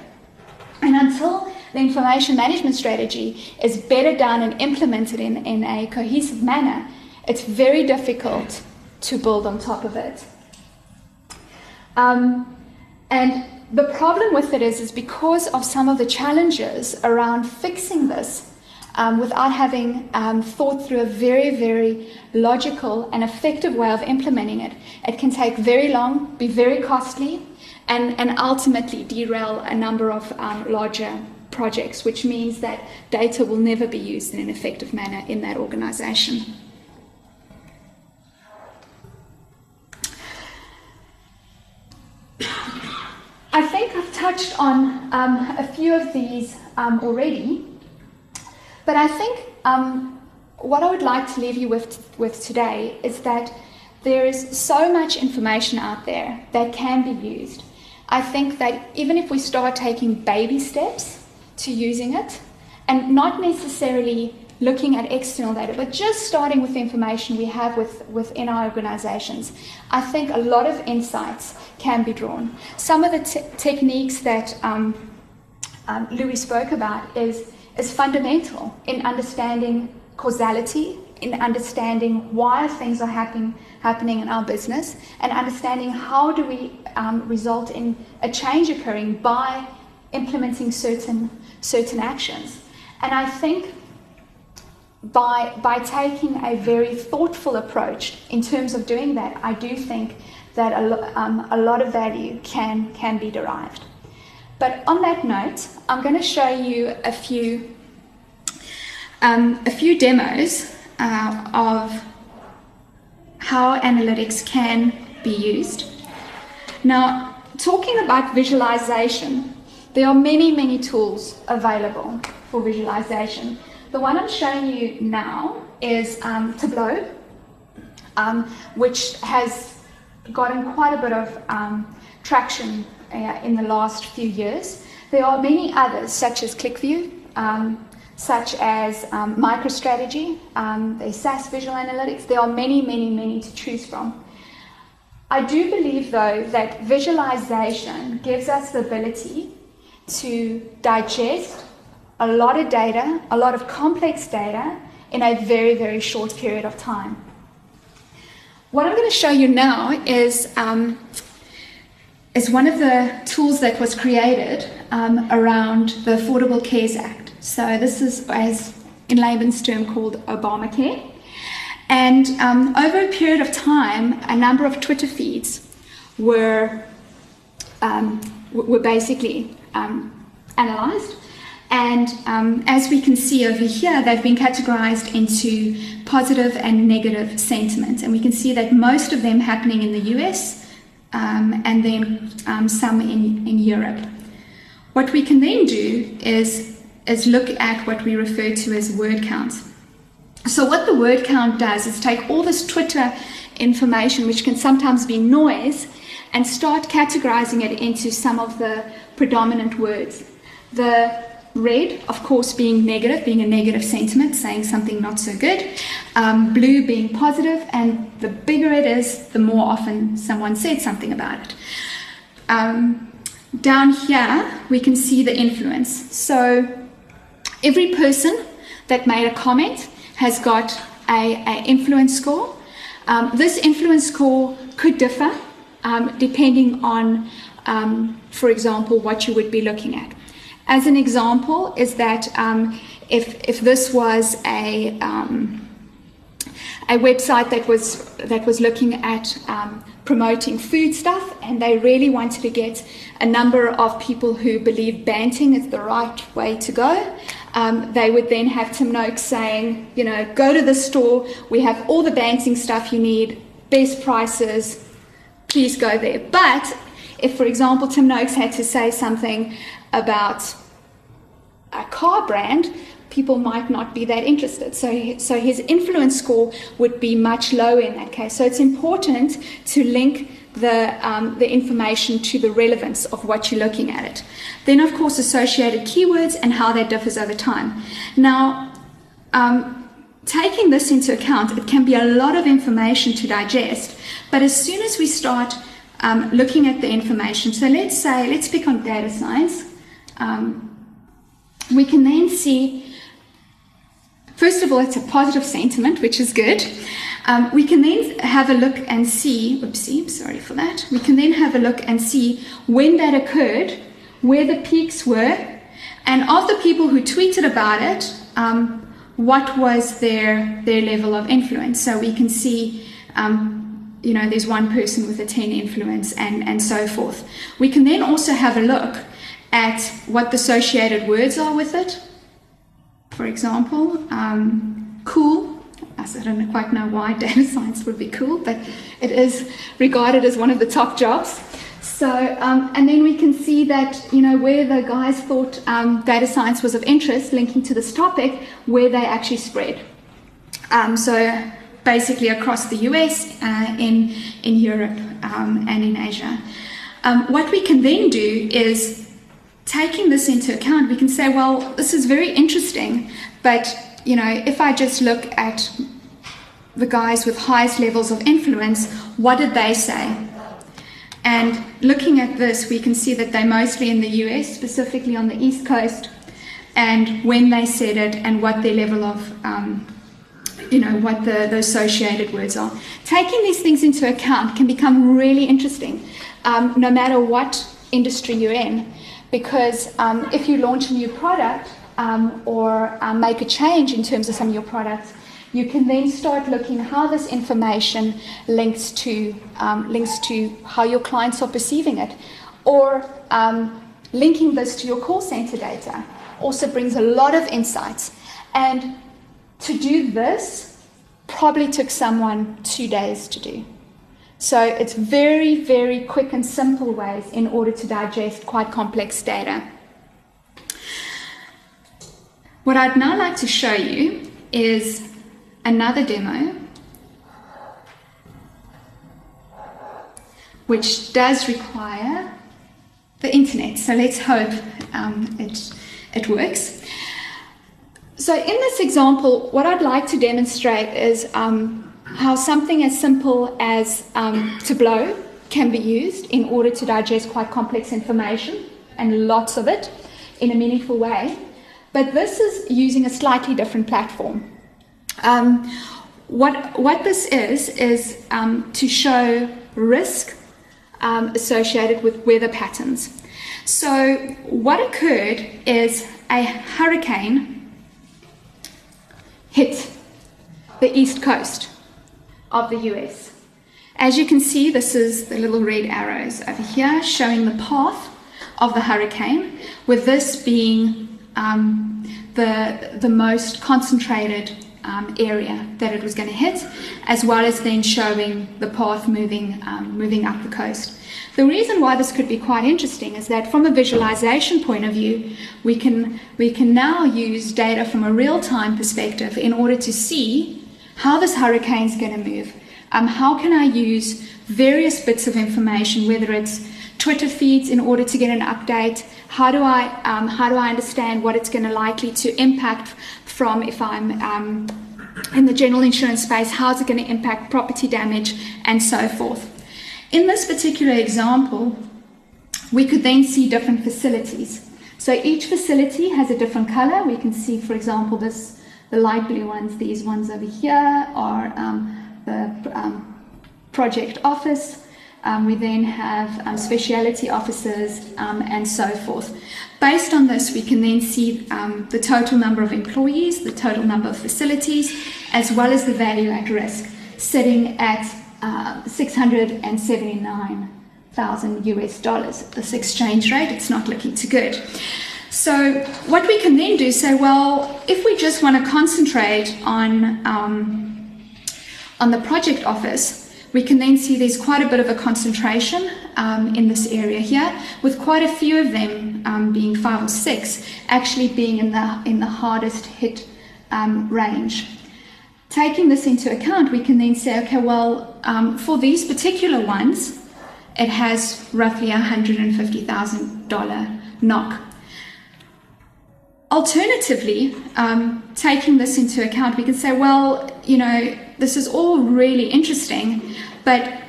A: And until the information management strategy is better done and implemented in, in a cohesive manner, it's very difficult to build on top of it. Um, and the problem with it is, is because of some of the challenges around fixing this um, without having um, thought through a very, very logical and effective way of implementing it, it can take very long, be very costly, and, and ultimately derail a number of um, larger projects, which means that data will never be used in an effective manner in that organization. I think I've touched on um, a few of these um, already, but I think um, what I would like to leave you with, with today is that there is so much information out there that can be used. I think that even if we start taking baby steps to using it, and not necessarily looking at external data, but just starting with the information we have with, within our organizations, I think a lot of insights can be drawn. Some of the techniques that um, um, Louis spoke about is, is fundamental in understanding causality, in understanding why things are happen, happening in our business, and understanding how do we um, result in a change occurring by implementing certain, certain actions. And I think by, by taking a very thoughtful approach in terms of doing that, I do think that a, lo- um, a lot of value can, can be derived. But on that note, I'm going to show you a few, um, a few demos uh, of how analytics can be used. Now, talking about visualization, there are many, many tools available for visualization. The one I'm showing you now is um, Tableau, um, which has gotten quite a bit of um, traction uh, in the last few years. There are many others, such as QlikView, um, such as um, MicroStrategy, um, the SAS Visual Analytics. There are many, many, many to choose from. I do believe, though, that visualization gives us the ability to digest a lot of data, a lot of complex data, in a very, very short period of time. What I'm going to show you now is, um, is one of the tools that was created um, around the Affordable Cares Act. So this is, as in layman's term, called Obamacare. And um, over a period of time, a number of Twitter feeds were, um, were basically um, analyzed and um, as we can see over here, they've been categorized into positive and negative sentiment. And we can see that most of them happening in the US um, and then um, some in, in Europe. What we can then do is, is look at what we refer to as word count. So, what the word count does is take all this Twitter information, which can sometimes be noise, and start categorizing it into some of the predominant words. The Red, of course, being negative, being a negative sentiment, saying something not so good. Um, blue being positive, and the bigger it is, the more often someone said something about it. Um, down here, we can see the influence. So every person that made a comment has got a, a influence score. Um, this influence score could differ um, depending on, um, for example, what you would be looking at. As an example, is that um, if, if this was a, um, a website that was, that was looking at um, promoting food stuff and they really wanted to get a number of people who believe Banting is the right way to go, um, they would then have Tim Noakes saying, you know, go to the store, we have all the Banting stuff you need, best prices, please go there. But if, for example, Tim Noakes had to say something about a car brand, people might not be that interested. So, so his influence score would be much lower in that case. So it's important to link the, um, the information to the relevance of what you're looking at it. Then, of course, associated keywords and how that differs over time. Now, um, taking this into account, it can be a lot of information to digest, but as soon as we start um, looking at the information, so let's say, let's pick on data science, um, we can then see, first of all, it's a positive sentiment, which is good. Um, we can then have a look and see, oopsie, sorry for that. We can then have a look and see when that occurred, where the peaks were, and of the people who tweeted about it, um, what was their their level of influence. So we can see, um, you know, there's one person with a 10 influence, and and so forth. We can then also have a look at what the associated words are with it. For example, um, cool I don't quite know why data science would be cool, but it is regarded as one of the top jobs. So, um, and then we can see that, you know, where the guys thought um, data science was of interest, linking to this topic, where they actually spread. Um, so, basically across the US, uh, in, in Europe, um, and in Asia. Um, what we can then do is, taking this into account, we can say, well, this is very interesting, but you know, if I just look at the guys with highest levels of influence, what did they say? And looking at this, we can see that they're mostly in the US, specifically on the East Coast, and when they said it and what their level of, um, you know, what the, the, associated words are. Taking these things into account can become really interesting, um, no matter what industry you're in, because um, if you launch a new product, um, or um, make a change in terms of some of your products, you can then start looking how this information links to um, links to how your clients are perceiving it, or um, linking this to your call center data also brings a lot of insights. And to do this probably took someone two days to do. So it's very, very quick and simple ways in order to digest quite complex data. What I'd now like to show you is another demo which does require the internet. So let's hope um, it, it works. So in this example, what I'd like to demonstrate is um, how something as simple as um, Tableau can be used in order to digest quite complex information and lots of it in a meaningful way. But this is using a slightly different platform. Um, what, what this is, is um, to show risk um, associated with weather patterns. So, what occurred is a hurricane hit the east coast of the US. As you can see, this is the little red arrows over here showing the path of the hurricane, with this being um, the, the most concentrated um, area that it was going to hit, as well as then showing the path moving, um, moving up the coast. The reason why this could be quite interesting is that from a visualization point of view, we can, we can now use data from a real-time perspective in order to see how this hurricane is going to move. Um, how can I use various bits of information, whether it's Twitter feeds in order to get an update? How do I um, how do I understand what it's going to likely to impact from if I'm um, in the general insurance space? How's it going to impact property damage and so forth? In this particular example, we could then see different facilities. So each facility has a different color. We can see, for example, this the light blue ones. These ones over here are um, the um, project office. Um, we then have um, speciality um, and so forth. Based on this, we can then see um, the total number of employees, the total number of facilities, as well as the value at risk, sitting at uh, 679,000 US dollars. This exchange rate, it's not looking too good. So, what we can then do say, well, if we just want to concentrate on, um, on the project office, we can then see there's quite a bit of a concentration um, in this area here, with quite a few of them um, being five or six, actually being in the in the hardest hit um, range. Taking this into account, we can then say, okay, well, um, for these particular ones, it has roughly a $150,000 knock. Alternatively, um, taking this into account, we can say, well, you know, this is all really interesting, but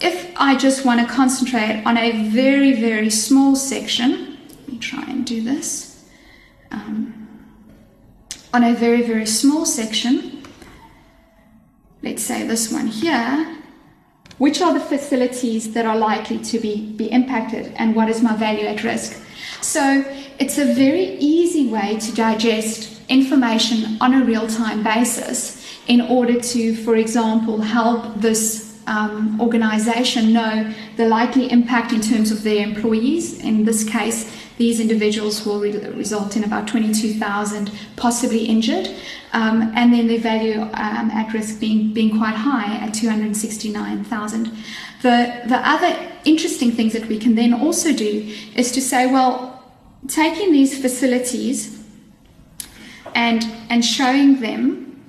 A: if I just want to concentrate on a very, very small section, let me try and do this. Um, on a very, very small section, let's say this one here, which are the facilities that are likely to be, be impacted and what is my value at risk? So it's a very easy way to digest information on a real time basis in order to, for example, help this um, organization know the likely impact in terms of their employees. In this case, these individuals will re- result in about 22,000 possibly injured, um, and then their value um, at risk being, being quite high at 269,000. The, the other interesting things that we can then also do is to say, well, taking these facilities and, and showing them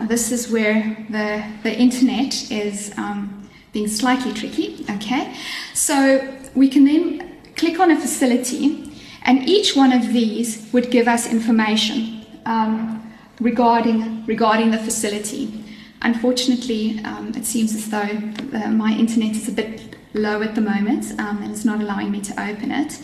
A: this is where the, the internet is um, being slightly tricky, okay? So we can then click on a facility, and each one of these would give us information um, regarding, regarding the facility. Unfortunately, um, it seems as though uh, my internet is a bit low at the moment um, and it's not allowing me to open it.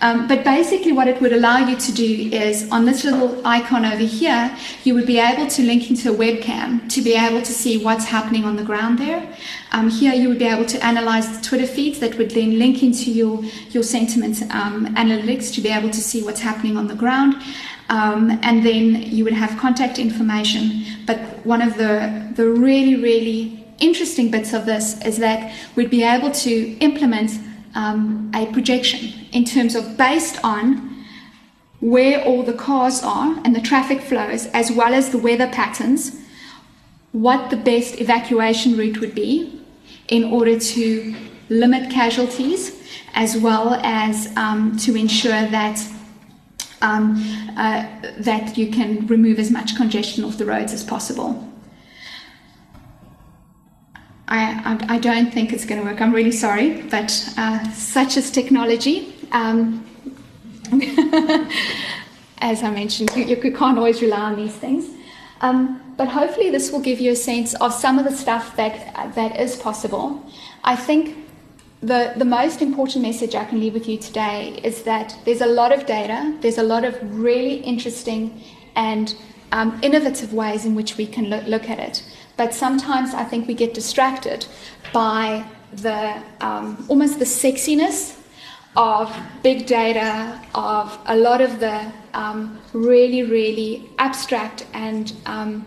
A: Um, but basically, what it would allow you to do is on this little icon over here, you would be able to link into a webcam to be able to see what's happening on the ground there. Um, here, you would be able to analyze the Twitter feeds that would then link into your, your sentiment um, analytics to be able to see what's happening on the ground. Um, and then you would have contact information. But one of the, the really, really interesting bits of this is that we'd be able to implement um, a projection in terms of based on where all the cars are and the traffic flows, as well as the weather patterns, what the best evacuation route would be in order to limit casualties, as well as um, to ensure that um, uh, that you can remove as much congestion off the roads as possible. I, I, don't think it's going to work. I'm really sorry, but uh, such is technology. Um, as I mentioned, you, you, can't always rely on these things. Um, but hopefully, this will give you a sense of some of the stuff that that is possible. I think the the most important message I can leave with you today is that there's a lot of data. There's a lot of really interesting and um, innovative ways in which we can look, look at it. But sometimes I think we get distracted by the um, almost the sexiness of big data, of a lot of the um, really, really abstract and um,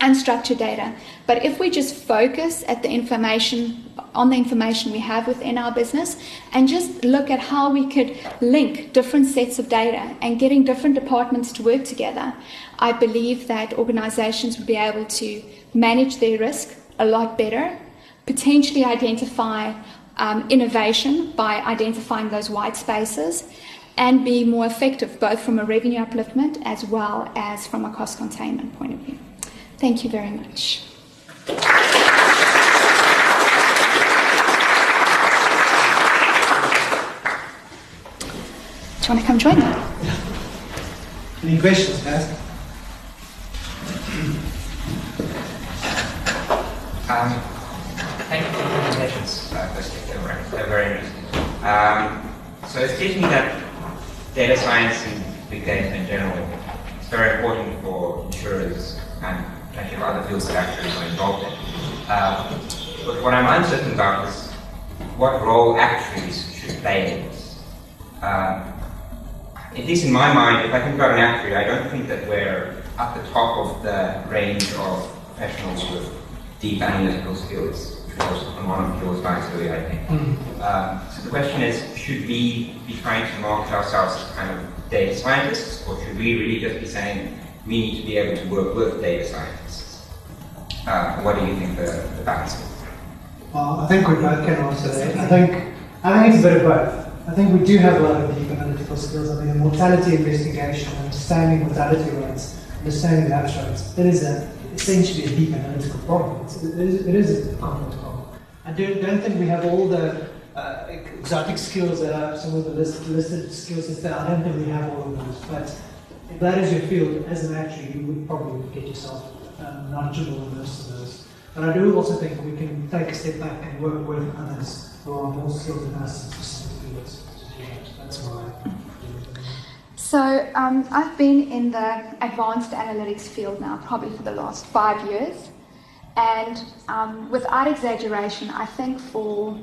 A: unstructured data. But if we just focus at the information on the information we have within our business and just look at how we could link different sets of data and getting different departments to work together, I believe that organizations would be able to manage their risk a lot better, potentially identify um, innovation by identifying those white spaces, and be more effective both from a revenue upliftment as well as from a cost containment point of view. Thank you very much. Do you want to come join me?
B: Any questions, guys?
C: Um, thank you for the presentations. Uh, they're, very, they're very interesting. Um, so it's teaching that data science and big data in general is very important for insurers and actually other fields that actually are involved in. Um, but what I'm uncertain about is what role actuaries should play in this. Um, at least in my mind, if I think about an actuary, I don't think that we're at the top of the range of professionals with deep analytical skills, which was on one of your slides earlier, I think. Mm. Um, so the question is, should we be trying to market ourselves as kind of data scientists, or should we really just be saying we need to be able to work with data scientists? Uh, what do you think the, the balance is?
B: Well, I think we both can answer that. I think I think it's a bit of both. I think we do have a lot of deep analytical skills. I mean, the mortality investigation, understanding mortality rates, understanding lapse rates, it is a, essentially a deep analytical problem. It's, it, is, it is a complex problem. I do, don't think we have all the uh, exotic skills that are some of the list, listed skills that I don't think we have all of those. But if that is your field, as an actuary, you would probably get yourself um, knowledgeable in most of those. But I do also think we can take a step back and work with others who are more skilled than us in specific fields. That's why.
A: So um, I've been in the advanced analytics field now probably for the last five years. And um, without exaggeration, I think for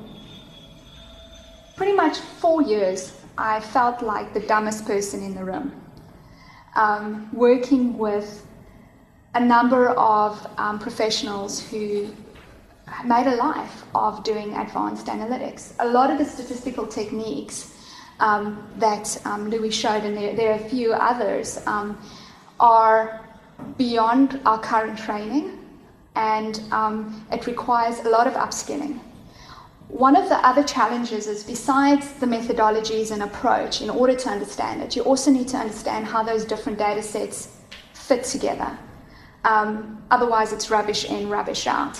A: pretty much four years, I felt like the dumbest person in the room. Um, working with a number of um, professionals who made a life of doing advanced analytics. A lot of the statistical techniques um, that um, Louis showed, and there, there, are a few others, um, are beyond our current training, and um, it requires a lot of upskilling. One of the other challenges is besides the methodologies and approach, in order to understand it, you also need to understand how those different data sets fit together. Um, otherwise, it's rubbish in, rubbish out.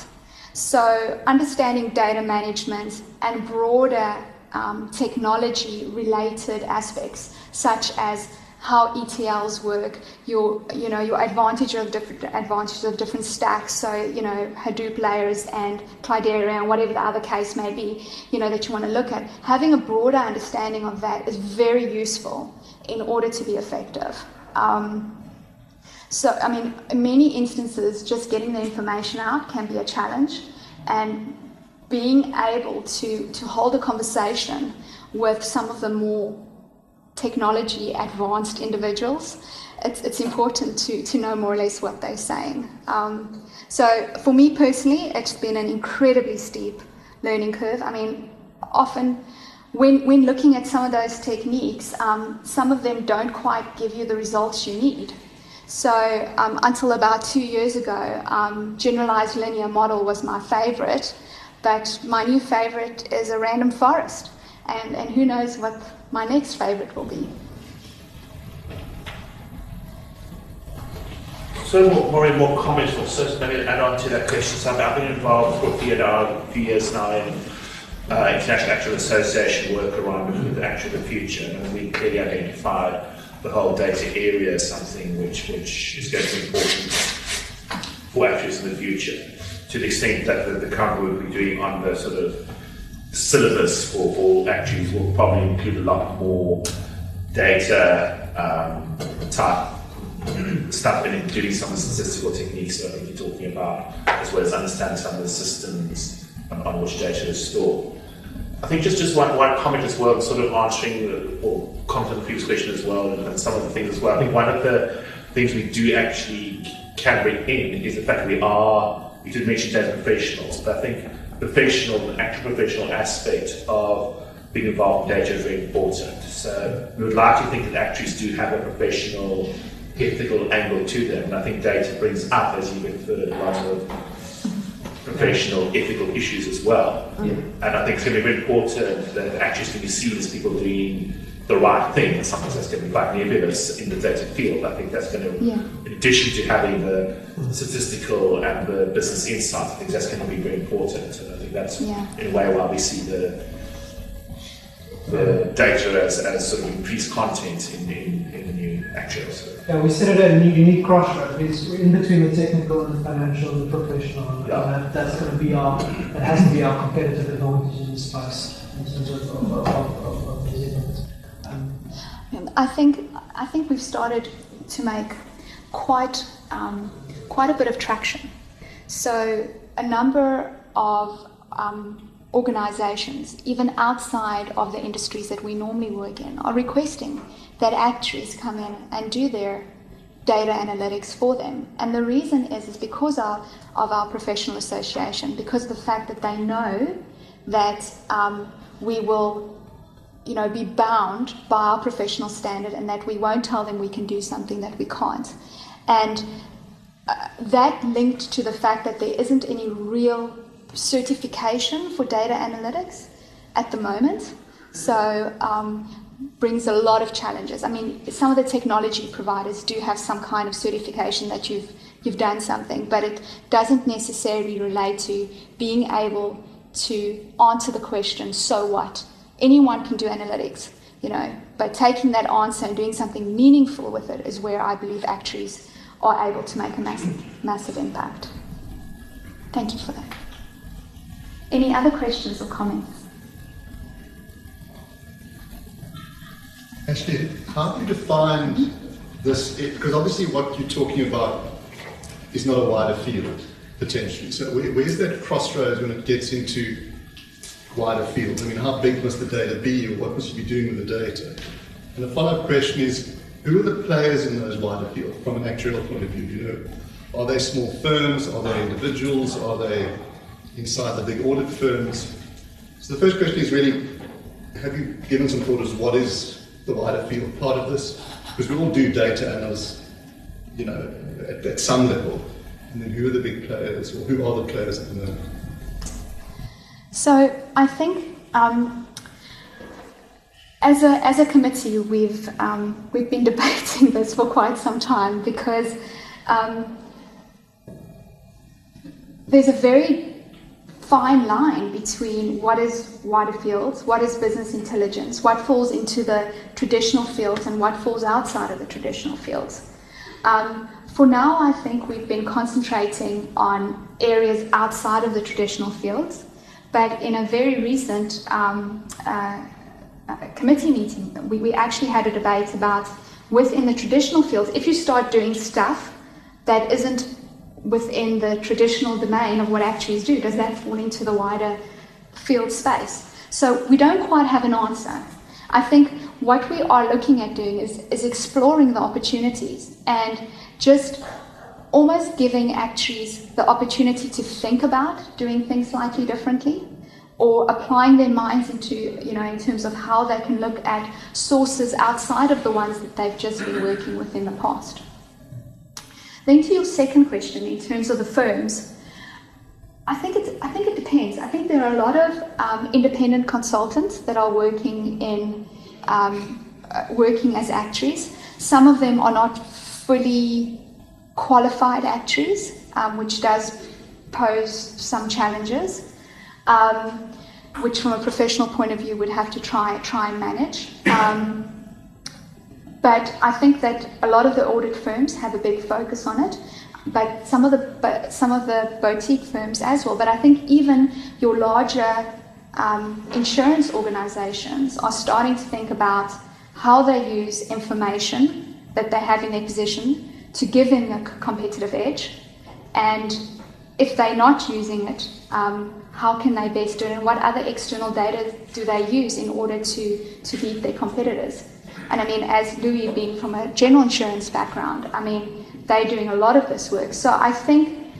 A: So, understanding data management and broader um, technology related aspects, such as how ETLs work, your you know your advantage of different advantages of different stacks. So you know Hadoop layers and Cloudera and whatever the other case may be, you know that you want to look at. Having a broader understanding of that is very useful in order to be effective. Um, so, I mean, in many instances, just getting the information out can be a challenge, and being able to, to hold a conversation with some of the more technology advanced individuals, it's, it's important to, to know more or less what they're saying. Um, so, for me personally, it's been an incredibly steep learning curve. I mean, often when, when looking at some of those techniques, um, some of them don't quite give you the results you need. So um, until about two years ago, um, generalized linear model was my favorite, but my new favorite is a random forest, and, and who knows what my next favorite will be.
D: So more, more more comments or so maybe add on to that question. So I've been involved for a few years now in uh, International Actuarial Association work around with the actual future, and we clearly identified the whole data area as something which, which is going to be important for actuaries in the future, to the extent that the, the current work we're doing on the sort of syllabus for, for actuaries will probably include a lot more data um, type stuff in including some of the statistical techniques that we're talking about, as well as understanding some of the systems on, on which data is stored. I think just, just one, one comment as well, sort of answering the, or comment on the previous question as well, and, and, some of the things as well. I think one of the things we do actually can bring in is the fact that we are, you did mention data professionals, but I think the professional, the actual professional aspect of being involved in data is very important. So we would like to think that actuaries do have a professional, ethical angle to them, and I think data brings up, as you referred, a lot of professional, ethical issues as well. And I think it's going to be very important that actuaries can be seen as people doing the right thing, and sometimes that's going to be quite nebulous in the data field. I think that's going to, yeah. in addition to having the statistical and the business insight, I think that's going to be very important. And I think that's, yeah. in a way, why we see the the data as, as sort of increased content in, in, in the new actuals.
B: Yeah, we sit at a unique crossroads. It's in between the technical and the financial and the professional. Yeah. And that, that's going to be our, that has to be our competitive advantage in this space in terms of, of, of, of, of
A: I think I think we've started to make quite um, quite a bit of traction. So a number of um, organizations, even outside of the industries that we normally work in, are requesting that actuaries come in and do their data analytics for them. And the reason is, is because of, of our professional association, because of the fact that they know that um, we will you know, be bound by our professional standard and that we won't tell them we can do something that we can't. And uh, that linked to the fact that there isn't any real certification for data analytics at the moment. So um, brings a lot of challenges. I mean, some of the technology providers do have some kind of certification that you've you've done something, but it doesn't necessarily relate to being able to answer the question, so what? Anyone can do analytics, you know, but taking that answer and doing something meaningful with it is where I believe actuaries are able to make a massive, massive impact. Thank you for that. Any other questions or comments?
E: Actually, how do you define this? Because obviously, what you're talking about is not a wider field potentially. So, where's that crossroads when it gets into wider fields? I mean, how big must the data be, or what must you be doing with the data? And the follow-up question is, who are the players in those wider fields from an actuarial point of view? You know, are they small firms? Are they individuals? Are they inside the big audit firms? So the first question is really, have you given some thought as what is the wider field part of this? Because we all do data analysis, you know, at, at some level. And then who are the big players, or who are the players at the moment?
A: So I think um, as a as a committee, we've um, we've been debating this for quite some time because um, there's a very fine line between what is wider fields, what is business intelligence, what falls into the traditional fields, and what falls outside of the traditional fields. Um, for now, I think we've been concentrating on areas outside of the traditional fields, but in a very recent um, uh, uh committee meeting, we, we actually had a debate about within the traditional fields, if you start doing stuff that isn't within the traditional domain of what actuaries do? Does that fall into the wider field space? So we don't quite have an answer. I think what we are looking at doing is, is exploring the opportunities and just almost giving actuaries the opportunity to think about doing things slightly differently or applying their minds into, you know, in terms of how they can look at sources outside of the ones that they've just been working with in the past. Then to your second question, in terms of the firms, I think it, I think it depends. I think there are a lot of um, independent consultants that are working in um, working as actuaries. Some of them are not fully qualified actuaries, um, which does pose some challenges, um, which from a professional point of view would have to try try and manage. Um, but I think that a lot of the audit firms have a big focus on it, but some of the but some of the boutique firms as well. But I think even your larger um, insurance organizations are starting to think about how they use information that they have in their position to give them a competitive edge, and if they're not using it, um, how can they best do it, and what other external data do they use in order to to beat their competitors? And I mean, as Louis being from a general insurance background, I mean, they're doing a lot of this work. So I think,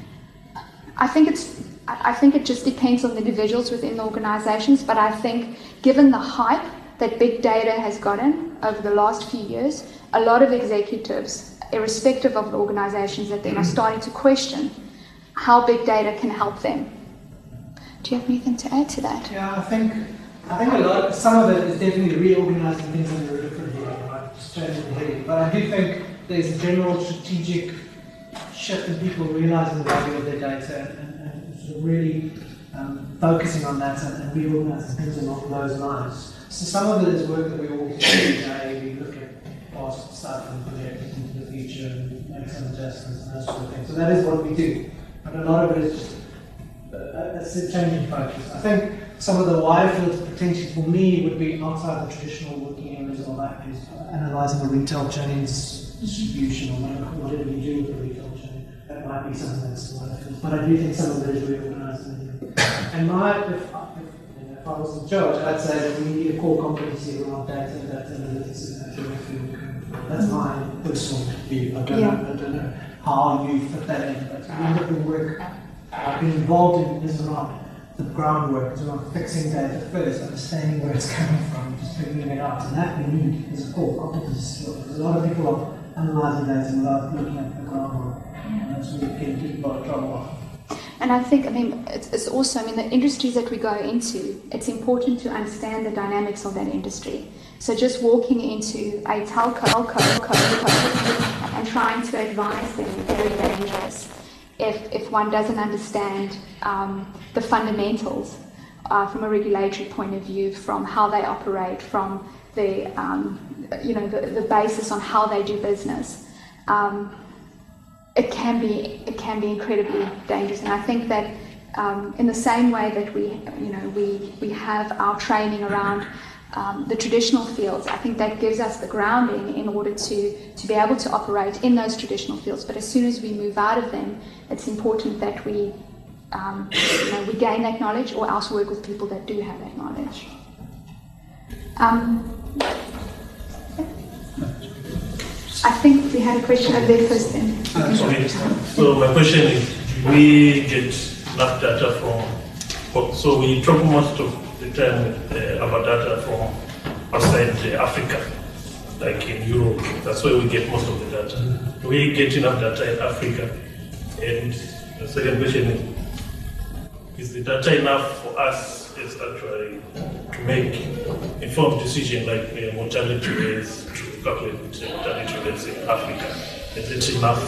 A: I think it's, I think it just depends on the individuals within the organizations. But I think, given the hype that big data has gotten over the last few years, a lot of executives, irrespective of the organizations that they're starting to question how big data can help them. Do you have anything to add to that?
B: Yeah, I think I think a lot. Some of it is definitely reorganizing things under a different way, right? but I do think there's a general strategic shift in people realizing the value of their data and, and, and sort of really um, focusing on that and, and reorganizing things along those lines. So some of it is work that we always do today. We look at past stuff and project into the future and make some adjustments and those sort of things. So that is what we do. But a lot of it is just uh, uh, a, a change in focus. I think some of the wider fields potentially for me would be outside the traditional working areas of that is analysing the retail chain's distribution or whatever you do with the retail chain. That might be something that's wider. But I do think some of it is reorganising. And my, if, if, if, I was in charge, I'd say we need a core competency around data, data analytics, and that field. That's my personal view. I don't, yeah. know, I don't know how you fit that in, but we up work. I've been involved in this around the groundwork is around fixing data first, understanding where it's coming from, just figuring it out. And that we need is a core competency skill. Because a lot of people are analysing data without looking at the groundwork. And that's where we get into a lot of trouble.
A: And I think, I mean, it's, it's also, I mean, the industries that we go into, it's important to understand the dynamics of that industry. So just walking into a telco, telco, telco and trying to advise them is very dangerous if, if one doesn't understand um, the fundamentals uh, from a regulatory point of view, from how they operate, from the, um, you know, the, the basis on how they do business. Um, it can be it can be incredibly dangerous, and I think that um, in the same way that we you know we we have our training around um, the traditional fields, I think that gives us the grounding in order to to be able to operate in those traditional fields. But as soon as we move out of them, it's important that we um, you know we gain that knowledge, or else work with people that do have that knowledge. I think we had a question over there first then.
F: Okay. So my question is, we get enough data from, so we travel most of the time uh, our data from outside Africa, like in Europe. That's where we get most of the data. Do we get enough data in Africa? And the second question is, is the data enough for us is actually to make informed decision like uh, mortality rates to calculate mortality rates in Africa? Is it enough?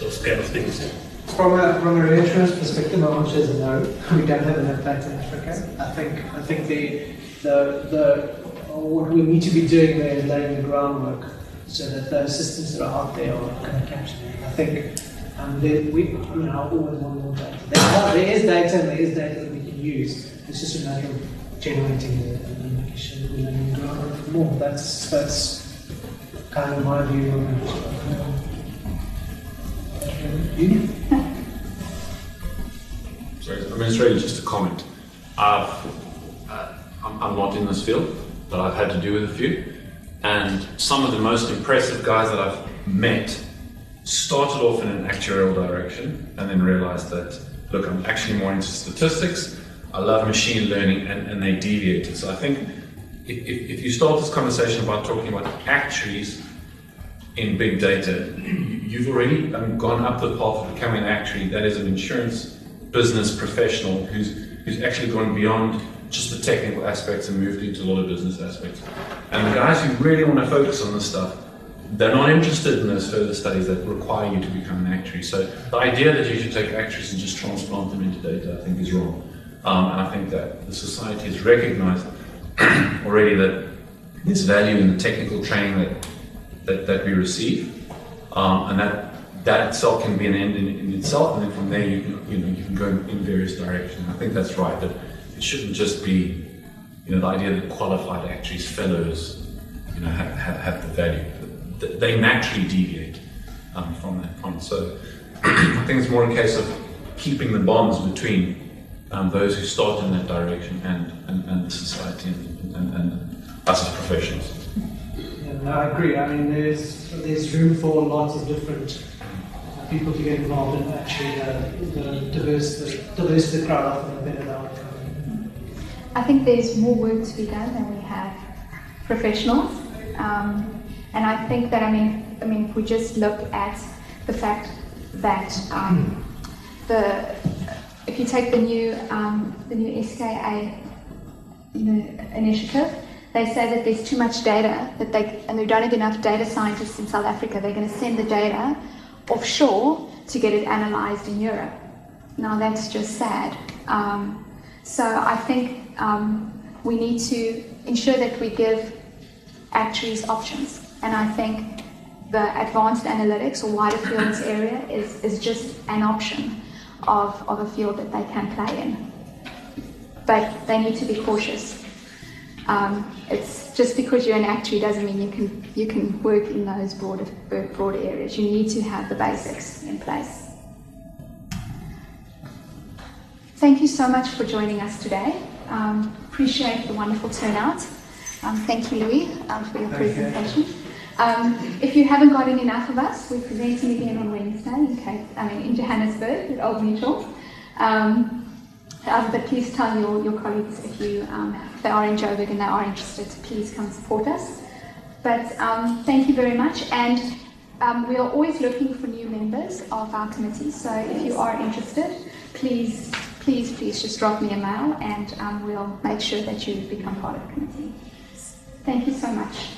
F: Those kind of things.
B: From a from a reinsurance perspective, my answer is no. We don't have enough data in Africa. I think I think the the the what we need to be doing there is laying the groundwork so that those systems that are out there are going to capture it. I think um, there, we you know I always want more data. There, are, there is data and there is data use. It's just a matter of generating it and making sure that we're laying the more. That's that's kind of my view on it. You?
G: Sorry, I mean, it's really just a comment. I've, uh, I'm, I'm not in this field, but I've had to do with a few. And some of the most impressive guys that I've met started off in an actuarial direction and then realized that, look, I'm actually more into statistics, I love machine learning, and, and they deviated. So I think if, if, if you start this conversation about talking about actuaries in big data, you- you've already um, gone up the path of becoming an actuary. That is an insurance business professional who's who's actually gone beyond just the technical aspects and moved into a lot of business aspects. And the guys who really want to focus on this stuff, they're not interested in those further studies that require you to become an actuary. So the idea that you should take actuaries and just transplant them into data, I think, is wrong. Um, and I think that the society has recognized already that there's value in the technical training that that, that we receive, um, and that that itself can be an end in, in itself, and then from there you can you know you can go in, various directions. I think that's right. That it shouldn't just be you know the idea that qualified actuaries, fellows, you know have, have, have the value. Th- They naturally deviate um, from that point. So I think it's more a case of keeping the bonds between um, those who start in that direction and, and, and the society and, and, and us as professionals.
B: Yeah, no, I agree. I mean, there's there's room for lots of different uh, people to get involved in actually the, the diverse the diverse the crowd often the better the outcome.
A: I think there's more work to be done than we have professionals. Um, and I think that, I mean, I mean, if we just look at the fact that um, the, if you take the new, um, the new SKA you know, initiative, they say that there's too much data that they, and they don't have enough data scientists in South Africa. They're going to send the data offshore to get it analyzed in Europe. Now that's just sad. Um, so I think um, we need to ensure that we give actuaries options. And I think the advanced analytics or wider fields area is, is just an option of, of a field that they can play in. But they need to be cautious. Um, it's just because you're an actuary doesn't mean you can you can work in those broader broader areas. You need to have the basics in place. Thank you so much for joining us today. Um, appreciate the wonderful turnout. Um, thank you, Louis, um, for your
B: Thank you.
A: Um, if you haven't gotten enough of us, we're presenting again on Wednesday in Cape, I mean in Johannesburg at Old Mutual. Um, uh, but please tell your, your colleagues if you um, if they are in Joburg and they are interested please come support us. But um, thank you very much. And um, we are always looking for new members of our committee. So if you are interested, please, please, please just drop me a mail and um, we'll make sure that you become part of the committee. Thank you so much.